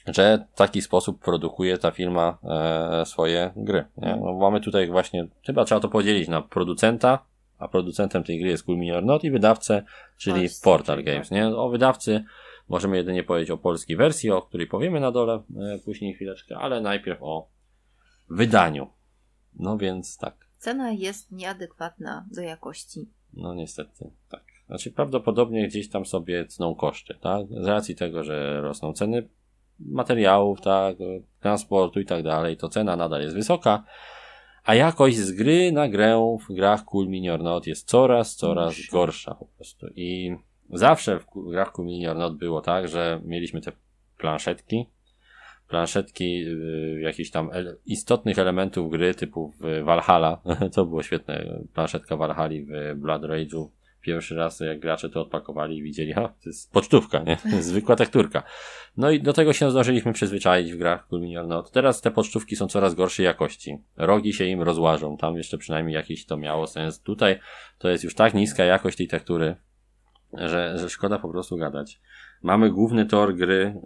S2: że w taki sposób produkuje ta firma e, swoje gry. Nie? No, mamy tutaj właśnie, chyba trzeba to podzielić na producenta, a producentem tej gry jest Cool Mini or Not i wydawcę, czyli Portal Games. Nie? O wydawcy możemy jedynie powiedzieć o polskiej wersji, o której powiemy na dole e, później chwileczkę, ale najpierw o wydaniu. No więc tak.
S3: Cena jest nieadekwatna do jakości.
S2: No niestety, tak. Znaczy prawdopodobnie gdzieś tam sobie cną koszty, tak? Z racji tego, że rosną ceny materiałów, tak, transportu i tak dalej, to cena nadal jest wysoka, a jakość z gry na grę w grach Cool Mini Not jest coraz, coraz gorsza po prostu. I zawsze w grach Cool Mini or Not było tak, że mieliśmy te planszetki, planszetki y, jakichś tam istotnych elementów gry typu w Valhalla, to było świetne, planszetka Valhalla w Blood Rage'u, pierwszy raz jak gracze to odpakowali i widzieli, ha, to jest pocztówka, nie? Zwykła tekturka. No i do tego się zdążyliśmy przyzwyczaić w grach Culminior No Teraz te pocztówki są coraz gorszej jakości. Rogi się im rozłażą, tam jeszcze przynajmniej jakiś to miało sens. Tutaj to jest już tak niska jakość tej tektury, że, że szkoda po prostu gadać. Mamy główny tor gry,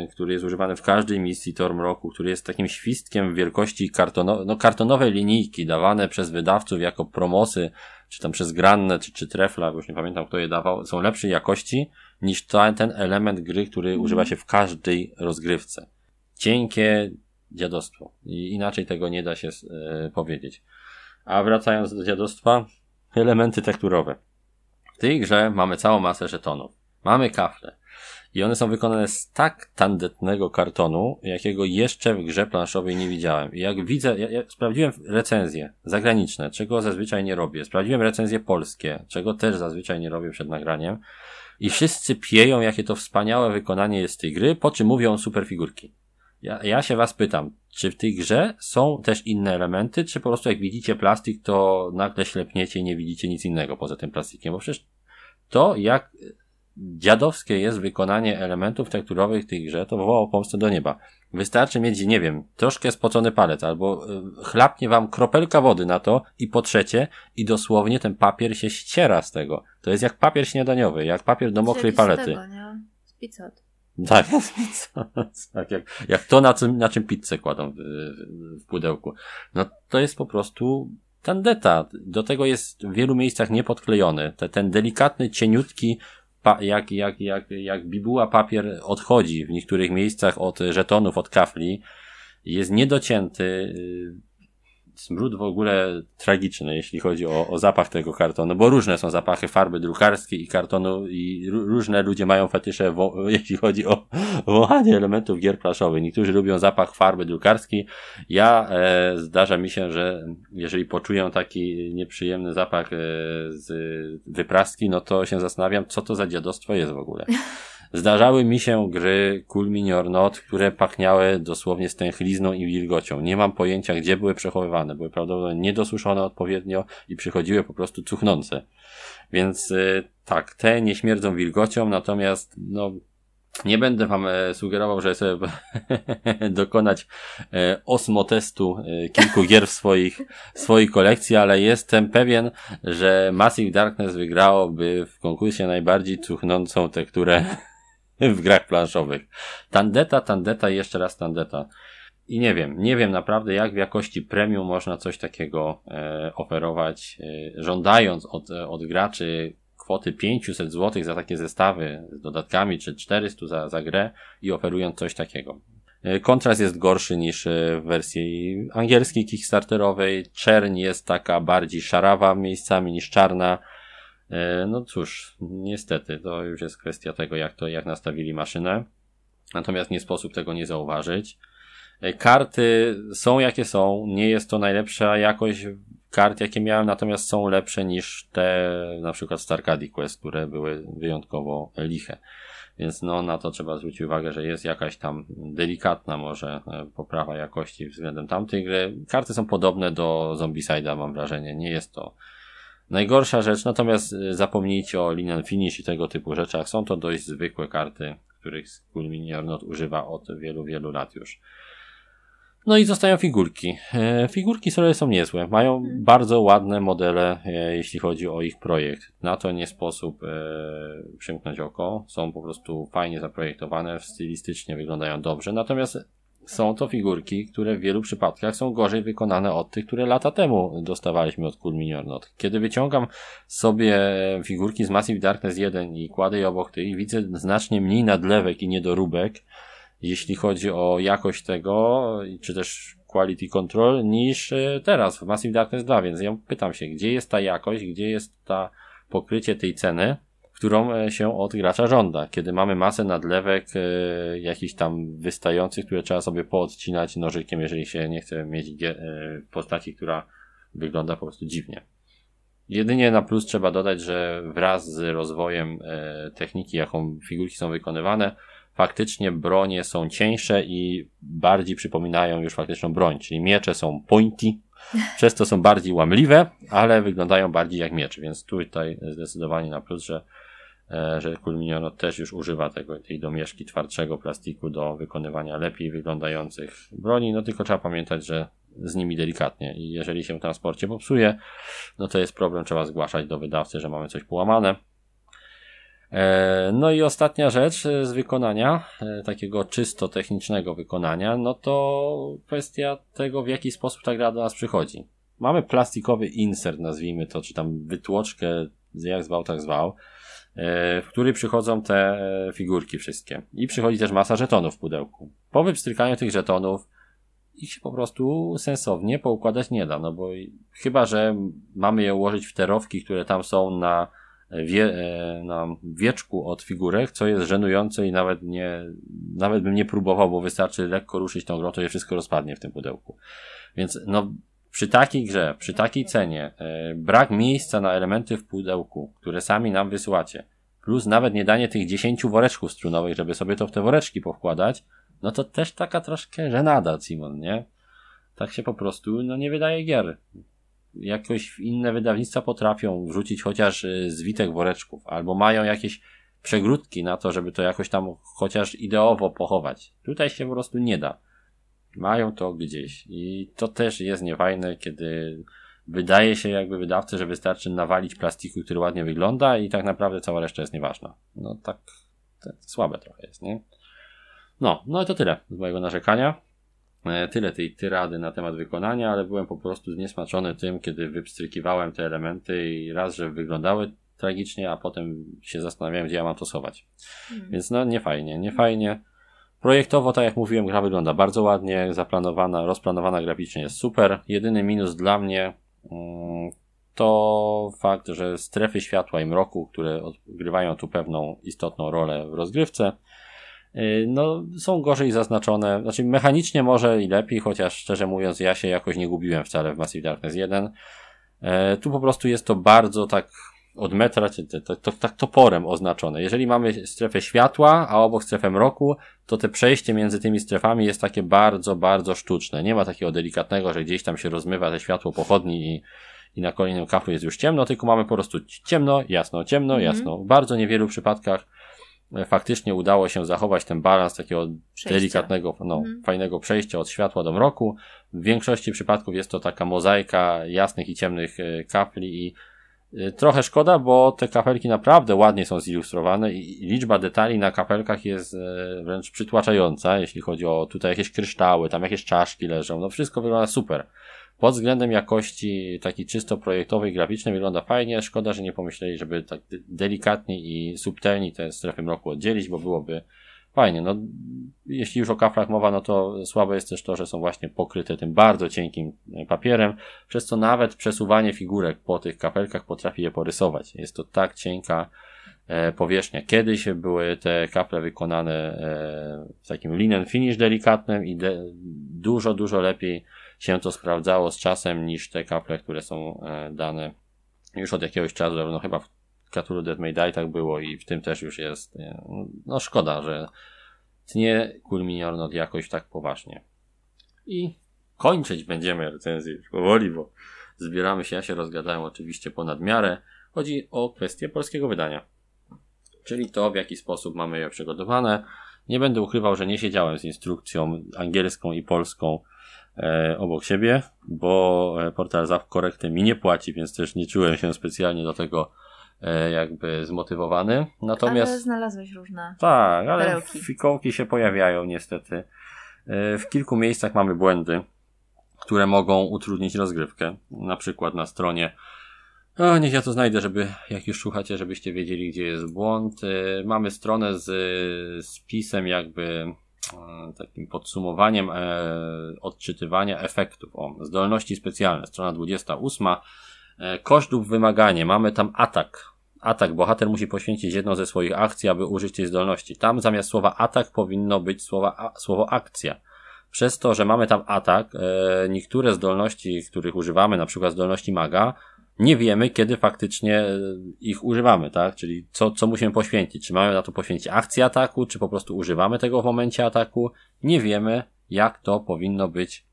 S2: yy, który jest używany w każdej misji Tor Mroku, który jest takim świstkiem wielkości kartono no, kartonowej linijki, dawane przez wydawców jako promosy, czy tam przez Granne, czy, czy Trefla, bo już nie pamiętam kto je dawał, są lepszej jakości niż ta, ten element gry, który mm. używa się w każdej rozgrywce. Cienkie dziadostwo. I inaczej tego nie da się yy, powiedzieć. A wracając do dziadostwa, elementy tekturowe. W tej grze mamy całą masę żetonów. Mamy kafle. I one są wykonane z tak tandetnego kartonu, jakiego jeszcze w grze planszowej nie widziałem. I jak widzę, ja, ja sprawdziłem recenzje zagraniczne, czego zazwyczaj nie robię. Sprawdziłem recenzje polskie, czego też zazwyczaj nie robię przed nagraniem. I wszyscy pieją, jakie to wspaniałe wykonanie jest tej gry, po czym mówią super figurki. Ja, ja się was pytam, czy w tej grze są też inne elementy, czy po prostu jak widzicie plastik, to nagle ślepniecie i nie widzicie nic innego poza tym plastikiem? Bo przecież to, jak dziadowskie jest wykonanie elementów tekturowych w tej grze, to wołało pomstę do nieba. Wystarczy mieć, nie wiem, troszkę spocony palec, albo y, chlapnie wam kropelka wody na to i po trzecie, i dosłownie ten papier się ściera z tego. To jest jak papier śniadaniowy, jak papier do mokrej palety. Z tego, nie?
S3: Z
S2: tak, tak jak, jak to, na czym, na czym pizzę kładą w, w pudełku. No to jest po prostu tandeta. Do tego jest w wielu miejscach niepodklejony. Te, ten delikatny, cieniutki, pa, jak, jak, jak, jak bibuła papier odchodzi w niektórych miejscach od żetonów, od kafli, jest niedocięty, y, smród w ogóle tragiczny, jeśli chodzi o, o zapach tego kartonu, bo różne są zapachy farby drukarskiej i kartonu i różne ludzie mają fetysze, jeśli chodzi o wąchanie elementów gier plaszowych. Niektórzy lubią zapach farby drukarskiej. Ja e, zdarza mi się, że jeżeli poczuję taki nieprzyjemny zapach e, z wypraski, no to się zastanawiam, co to za dziadostwo jest w ogóle. Zdarzały mi się gry Cool or Not, które pachniały dosłownie stęchlizną i wilgocią. Nie mam pojęcia, gdzie były przechowywane. Były prawdopodobnie niedosuszone odpowiednio i przychodziły po prostu cuchnące. Więc y, tak, te nie śmierdzą wilgocią, natomiast no, nie będę wam e, sugerował, że sobie dokonać e, osmotestu e, kilku gier w swoich, swojej kolekcji, ale jestem pewien, że Massive Darkness wygrałoby w konkursie najbardziej cuchnącą tekturę w grach planszowych. Tandeta, tandeta i jeszcze raz tandeta. I nie wiem, nie wiem naprawdę jak w jakości premium można coś takiego e, oferować, e, żądając od, od graczy kwoty 500 zł za takie zestawy z dodatkami, czy 400 za, za grę i oferując coś takiego. E, kontrast jest gorszy niż e, w wersji angielskiej kickstarterowej. Czerń jest taka bardziej szarawa miejscami niż czarna. E, no cóż, niestety, to już jest kwestia tego, jak to, jak nastawili maszynę. Natomiast nie sposób tego nie zauważyć. E, karty są jakie są, nie jest to najlepsza jakość kart, jakie miałem, natomiast są lepsze niż te na przykład Starcady Quest, które były wyjątkowo liche. Więc no na to trzeba zwrócić uwagę, że jest jakaś tam delikatna może e, poprawa jakości względem tamtej gry. Karty są podobne do Zombicide'a mam wrażenie, nie jest to Najgorsza rzecz, natomiast y, zapomnijcie o Linian Finish i tego typu rzeczach. Są to dość zwykłe karty, których School Mini Not używa od wielu, wielu lat już. No i zostają figurki. E, figurki sobie są niezłe. Mają hmm. bardzo ładne modele, e, jeśli chodzi o ich projekt. Na to nie sposób e, przymknąć oko. Są po prostu fajnie zaprojektowane, stylistycznie wyglądają dobrze. Natomiast są to figurki, które w wielu przypadkach są gorzej wykonane od tych, które lata temu dostawaliśmy od Cool Minior Not. Kiedy wyciągam sobie figurki z Massive Darkness 1 i kładę je obok tych, widzę znacznie mniej nadlewek i niedoróbek, jeśli chodzi o jakość tego, czy też quality control, niż e, teraz w Massive Darkness 2, więc ja pytam się, gdzie jest ta jakość, gdzie jest ta pokrycie tej ceny, którą e, się od gracza żąda. Kiedy mamy masę nadlewek, e, jakichś tam wystających, które trzeba sobie poodcinać nożykiem, jeżeli się nie chce mieć e, postaci, która wygląda po prostu dziwnie. Jedynie na plus trzeba dodać, że wraz z rozwojem e, techniki, jaką figurki są wykonywane, faktycznie bronie są cieńsze i bardziej przypominają już faktyczną broń, czyli miecze są pointy, przez to są bardziej łamliwe, ale wyglądają bardziej jak miecze, więc tutaj zdecydowanie na plus, że że Culminiono też już używa tego, tej domieszki twardszego plastiku do wykonywania lepiej wyglądających broni, no tylko trzeba pamiętać, że z nimi delikatnie i jeżeli się w transporcie popsuje, no to jest problem, trzeba zgłaszać do wydawcy, że mamy coś połamane. E, no i ostatnia rzecz e, z wykonania, e, takiego czysto technicznego wykonania, no to kwestia tego, w jaki sposób ta gra do nas przychodzi. Mamy plastikowy insert, nazwijmy to, czy tam wytłoczkę, jak zwał, tak zwał, w który przychodzą te figurki wszystkie. I przychodzi też masa żetonów w pudełku. Po wypstrykaniu tych żetonów ich się po prostu sensownie poukładać nie da, no bo chyba, że mamy je ułożyć w terowki, które tam są na wie, e, na wieczku od figurek, co jest żenujące i nawet nie, nawet bym nie próbował, bo wystarczy lekko ruszyć tą grą, to je wszystko rozpadnie w tym pudełku. Więc no, przy takiej grze, przy takiej cenie, e, brak miejsca na elementy w pudełku, które sami nam wysyłacie, plus nawet nie danie tych 10 woreczków strunowych, żeby sobie to w te woreczki powkładać, no to też taka troszkę żenada, Simon, nie? Tak się po prostu, no nie wydaje gier jakoś inne wydawnictwa potrafią wrzucić chociaż y, zwitek woreczków, albo mają jakieś przegródki na to, żeby to jakoś tam chociaż ideowo pochować. Tutaj się po prostu nie da. Mają to gdzieś i to też jest niefajne, kiedy wydaje się jakby wydawcy, że wystarczy nawalić plastiku, który ładnie wygląda i tak naprawdę cała reszta jest nieważna. No tak, słabe trochę jest, nie? No, no i to tyle z mojego narzekania. E, tyle tej tyrady na temat wykonania, ale byłem po prostu zniesmaczony tym, kiedy wypstrykiwałem te elementy i raz, że wyglądały tragicznie, a potem się zastanawiałem, gdzie ja mam to schować. Hmm. Więc no, nie fajnie, nie fajnie. Projektowo, tak jak mówiłem, gra wygląda bardzo ładnie, zaplanowana, rozplanowana graficznie jest super. Jedyny minus dla mnie mm, to fakt, że strefy światła i mroku, które odgrywają tu pewną istotną rolę w rozgrywce, Y, no, są gorzej zaznaczone. Znaczy, mechanicznie może i lepiej, chociaż szczerze mówiąc, ja się jakoś nie gubiłem wcale w Massive Darkness 1. E, tu po prostu jest to bardzo tak od metra, to, to, tak toporem oznaczone. Jeżeli mamy strefę światła, a obok strefę mroku, to te przejście między tymi strefami jest takie bardzo, bardzo sztuczne. Nie ma takiego delikatnego, że gdzieś tam się rozmywa te światło pochodni i, i na kolejnym kafu jest już ciemno, tylko mamy po prostu ciemno, jasno, ciemno, -hmm. jasno. W bardzo niewielu przypadkach E, faktycznie udało się zachować ten balans takiego Przejścia. delikatnego, no, mhm. fajnego przejścia od światła do mroku. W większości przypadków jest to taka mozaika jasnych i ciemnych e, kafli i trochę szkoda, bo te kafelki naprawdę ładnie są zilustrowane i liczba detali na kafelkach jest wręcz przytłaczająca, jeśli chodzi o tutaj jakieś kryształy, tam jakieś czaszki leżą, no wszystko wygląda super. Pod względem jakości takiej czysto projektowej, graficznej wygląda fajnie. Szkoda, że nie pomyśleli, żeby tak delikatnie i subtelnie te strefy mroku oddzielić, bo byłoby fajnie. No, jeśli już o kaflach mowa, no to słabe jest też to, że są właśnie pokryte tym bardzo cienkim papierem, przez co nawet przesuwanie figurek po tych kafelkach potrafi je porysować. Jest to tak cienka e, powierzchnia. Kiedyś były te kafle wykonane e, w takim linen finish delikatnym i de dużo, dużo lepiej się to sprawdzało z czasem niż te kaple, które są e, dane już od jakiegoś czasu, no chyba w Cthulhu Dead May Die tak było i w tym też już jest, no szkoda, że tnie Kulminior jakoś tak poważnie. I kończyć będziemy recenzję już powoli, bo zbieramy się, ja się rozgadałem oczywiście ponad miarę. Chodzi o kwestię polskiego wydania. Czyli to, w jaki sposób mamy je przygotowane. Nie będę ukrywał, że nie siedziałem z instrukcją angielską i polską e, obok siebie, bo e, portal Zap korekty mi nie płaci, więc też nie czułem się specjalnie do tego jakby zmotywowany. Natomiast...
S3: Ale znalazłeś różne
S2: Tak, ale perełki. fikołki się pojawiają niestety. E, w kilku miejscach mamy błędy, które mogą utrudnić rozgrywkę. Na przykład na stronie o, niech ja to znajdę, żeby, jak już słuchacie, żebyście wiedzieli, gdzie jest błąd. E, mamy stronę z spisem jakby E, takim podsumowaniem e, odczytywania efektów. O, zdolności specjalne, strona 28. E, koszt lub wymaganie. Mamy tam atak. Atak. Bohater musi poświęcić jedną ze swoich akcji, aby użyć tej zdolności. Tam zamiast słowa atak powinno być słowa, słowo akcja. Przez to, że mamy tam atak, e, niektóre zdolności, których używamy, na przykład zdolności maga, nie wiemy, kiedy faktycznie e, ich używamy, tak? Czyli co, co musimy poświęcić. Czy mamy na to poświęcić akcję ataku, czy po prostu używamy tego w momencie ataku. Nie wiemy, jak to powinno być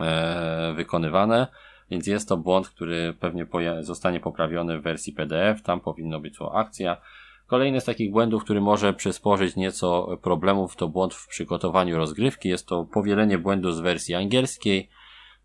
S2: e, wykonywane, więc jest to błąd, który pewnie zostanie poprawiony w wersji PDF. Tam powinno być to akcja. Kolejny z takich błędów, który może przysporzyć nieco problemów, to błąd w przygotowaniu rozgrywki. Jest to powielenie błędu z wersji angielskiej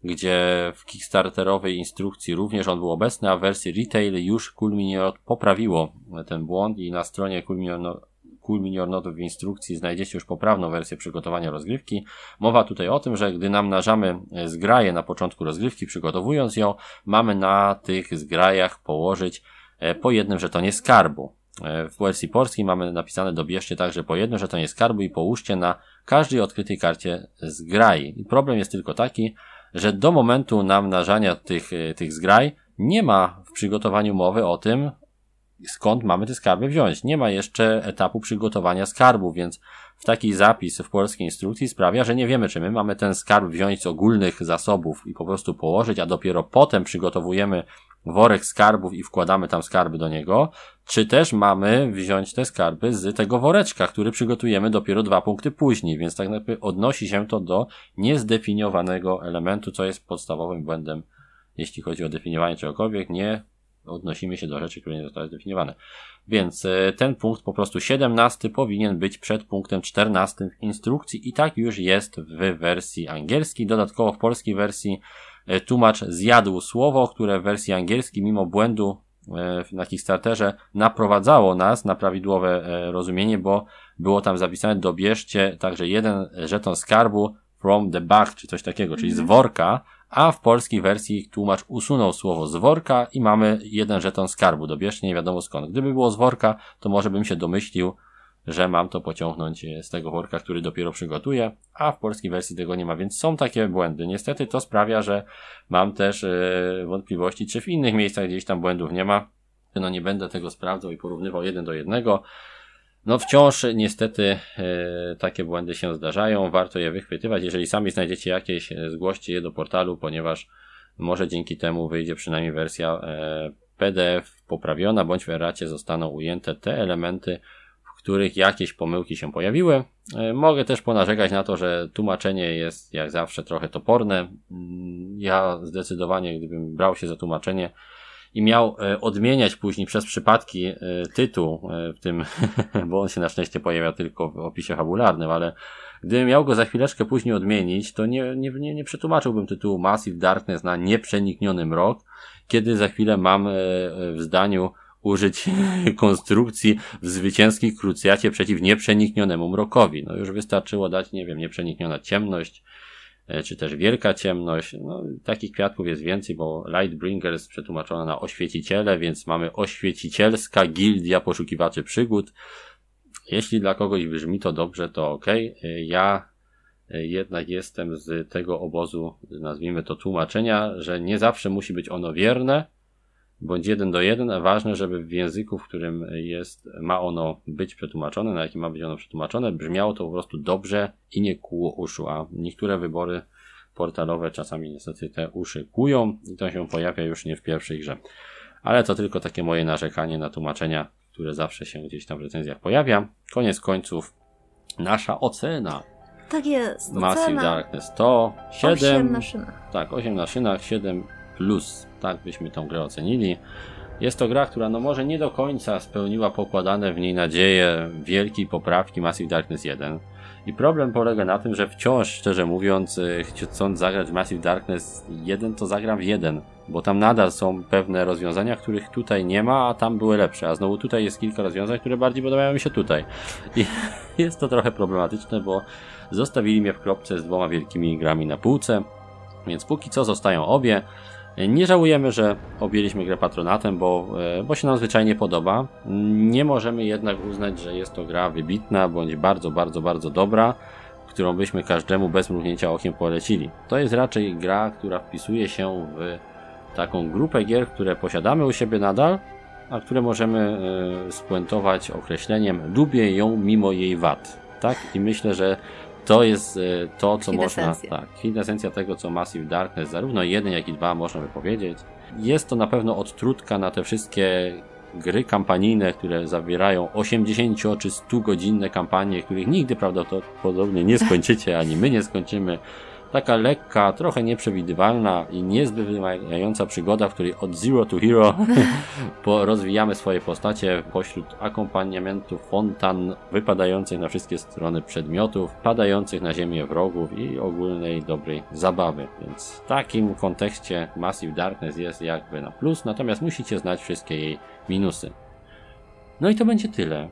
S2: gdzie w Kickstarterowej instrukcji również on był obecny, a w wersji retail już Cool Minior poprawiło ten błąd i na stronie Cool Minior, cool Minior Note w instrukcji znajdziecie już poprawną wersję przygotowania rozgrywki. Mowa tutaj o tym, że gdy namnażamy zgraje na początku rozgrywki, przygotowując ją, mamy na tych zgrajach położyć e, po jednym żetonie skarbu. E, w wersji polskiej mamy napisane dobierzcie także po jednym żetonie skarbu i połóżcie na każdej odkrytej karcie zgrai. Problem jest tylko taki, że do momentu namnażania tych, e, tych zgraj nie ma w przygotowaniu mowy o tym, skąd mamy te skarby wziąć. Nie ma jeszcze etapu przygotowania skarbu, więc w taki zapis w polskiej instrukcji sprawia, że nie wiemy, czy my mamy ten skarb wziąć z ogólnych zasobów i po prostu położyć, a dopiero potem przygotowujemy worek skarbów i wkładamy tam skarby do niego, czy też mamy wziąć te skarby z tego woreczka, który przygotujemy dopiero dwa punkty później, więc tak naprawdę odnosi się to do niezdefiniowanego elementu, co jest podstawowym błędem, jeśli chodzi o definiowanie czegokolwiek, nie odnosimy się do rzeczy, które nie zostały zdefiniowane. Więc e, ten punkt po prostu 17 powinien być przed punktem 14 w instrukcji i tak już jest w wersji angielskiej. Dodatkowo w polskiej wersji e, tłumacz zjadł słowo, które w wersji angielskiej mimo błędu e, na Kickstarterze naprowadzało nas na prawidłowe rozumienie, bo było tam zapisane dobierzcie także jeden żeton skarbu from the bag, czy coś takiego, czyli z mhm. worka, a w polskiej wersji tłumacz usunął słowo z worka i mamy jeden żeton skarbu, dobieżnie nie wiadomo skąd. Gdyby było z worka, to może bym się domyślił, że mam to pociągnąć z tego worka, który dopiero przygotuję, a w polskiej wersji tego nie ma, więc są takie błędy. Niestety to sprawia, że mam też yy, wątpliwości, czy w innych miejscach gdzieś tam błędów nie ma. No nie będę tego sprawdzał i porównywał jeden do jednego. No wciąż niestety e, takie błędy się zdarzają, warto je wychwytywać. Jeżeli sami znajdziecie jakieś, e, zgłoście je do portalu, ponieważ może dzięki temu wyjdzie przynajmniej wersja e, PDF poprawiona, bądź w eracie zostaną ujęte te elementy, w których jakieś pomyłki się pojawiły. Mogę też ponarzekać na to, że tłumaczenie jest jak zawsze trochę toporne. Mm, ja zdecydowanie, gdybym brał się za tłumaczenie, i miał e, odmieniać później przez przypadki e, tytuł e, w tym, bo on się na szczęście pojawia tylko w opisie fabularnym, ale gdybym miał go za chwileczkę później odmienić, to nie, nie, nie, nie przetłumaczyłbym tytułu Massive Darkness na Nieprzenikniony Mrok, kiedy za chwilę mam w zdaniu użyć konstrukcji w zwycięskiej krucjacie przeciw nieprzeniknionemu mrokowi. No już wystarczyło dać, nie wiem, nieprzenikniona ciemność, czy też Wielka Ciemność. No, takich kwiatków jest więcej, bo Lightbringer jest przetłumaczona na oświeciciele, więc mamy oświecicielska gildia poszukiwaczy przygód. Jeśli dla kogoś brzmi to dobrze, to ok. E, ja e, jednak jestem z tego obozu, nazwijmy to tłumaczenia, że nie zawsze musi być ono wierne, bądź jeden do jeden, a ważne, żeby w języku, w którym jest, ma ono być przetłumaczone, na jakim ma być ono przetłumaczone, brzmiało to po prostu dobrze i nie kłuło uszu, a niektóre wybory portalowe czasami niestety te uszy kłują i to się pojawia już nie w pierwszej grze. Ale to tylko takie moje narzekanie na tłumaczenia, które zawsze się gdzieś tam w recenzjach pojawia. Koniec końców, nasza ocena.
S3: Tak jest.
S2: Massive Darkness to 7.
S3: 8 na szynach.
S2: Tak, 8 na szynach, 7 plus, tak byśmy tą grę ocenili. Jest to gra, która no może nie do końca spełniła pokładane w niej nadzieje wielkiej poprawki Massive Darkness 1. I problem polega na tym, że wciąż, szczerze mówiąc, y, chcąc zagrać Massive Darkness 1, to zagram w 1, bo tam nadal są pewne rozwiązania, których tutaj nie ma, a tam były lepsze. A znowu tutaj jest kilka rozwiązań, które bardziej podobają mi się tutaj. I jest to trochę problematyczne, bo zostawili mnie w kropce z dwoma wielkimi grami na półce, więc póki co zostają obie. Nie żałujemy, że objęliśmy grę patronatem, bo, e, bo się nam zwyczajnie podoba. Nie możemy jednak uznać, że jest to gra wybitna, bądź bardzo, bardzo, bardzo dobra, którą byśmy każdemu bez mrugnięcia okiem polecili. To jest raczej gra, która wpisuje się w taką grupę gier, które posiadamy u siebie nadal, a które możemy e, spuentować określeniem lubię ją mimo jej wad. Tak? I myślę, że to jest e, to, co można. Tak, kwintesencja tego, co Massive Darkness, zarówno jeden, jak i dwa, można by powiedzieć. Jest to na pewno odtrutka na te wszystkie gry kampanijne, które zawierają 80 czy 100 godzinne kampanie, których nigdy prawdopodobnie nie skończycie, ani my nie skończymy. Taka lekka, trochę nieprzewidywalna i niezbyt wymagająca przygoda, w której od zero to hero rozwijamy swoje postacie pośród akompaniamentu fontan wypadających na wszystkie strony przedmiotów, padających na ziemię wrogów i ogólnej dobrej zabawy. Więc w takim kontekście Massive Darkness jest jakby na plus, natomiast musicie znać wszystkie jej minusy. No i to będzie tyle.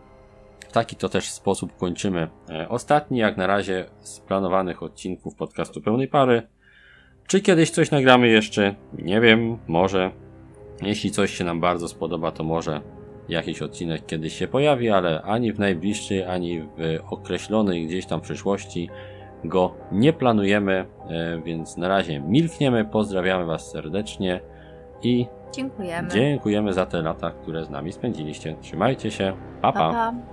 S2: W taki to też sposób kończymy e, ostatni, jak na razie, z planowanych odcinków podcastu pełnej pary. Czy kiedyś coś nagramy jeszcze? Nie wiem, może. Jeśli coś się nam bardzo spodoba, to może jakiś odcinek kiedyś się pojawi, ale ani w najbliższej, ani w określonej gdzieś tam przyszłości go nie planujemy, e, więc na razie milkniemy. Pozdrawiamy Was serdecznie i
S3: Dziękujemy.
S2: dziękujemy za te lata, które z nami spędziliście. Trzymajcie się. Pa, pa.
S3: pa, pa.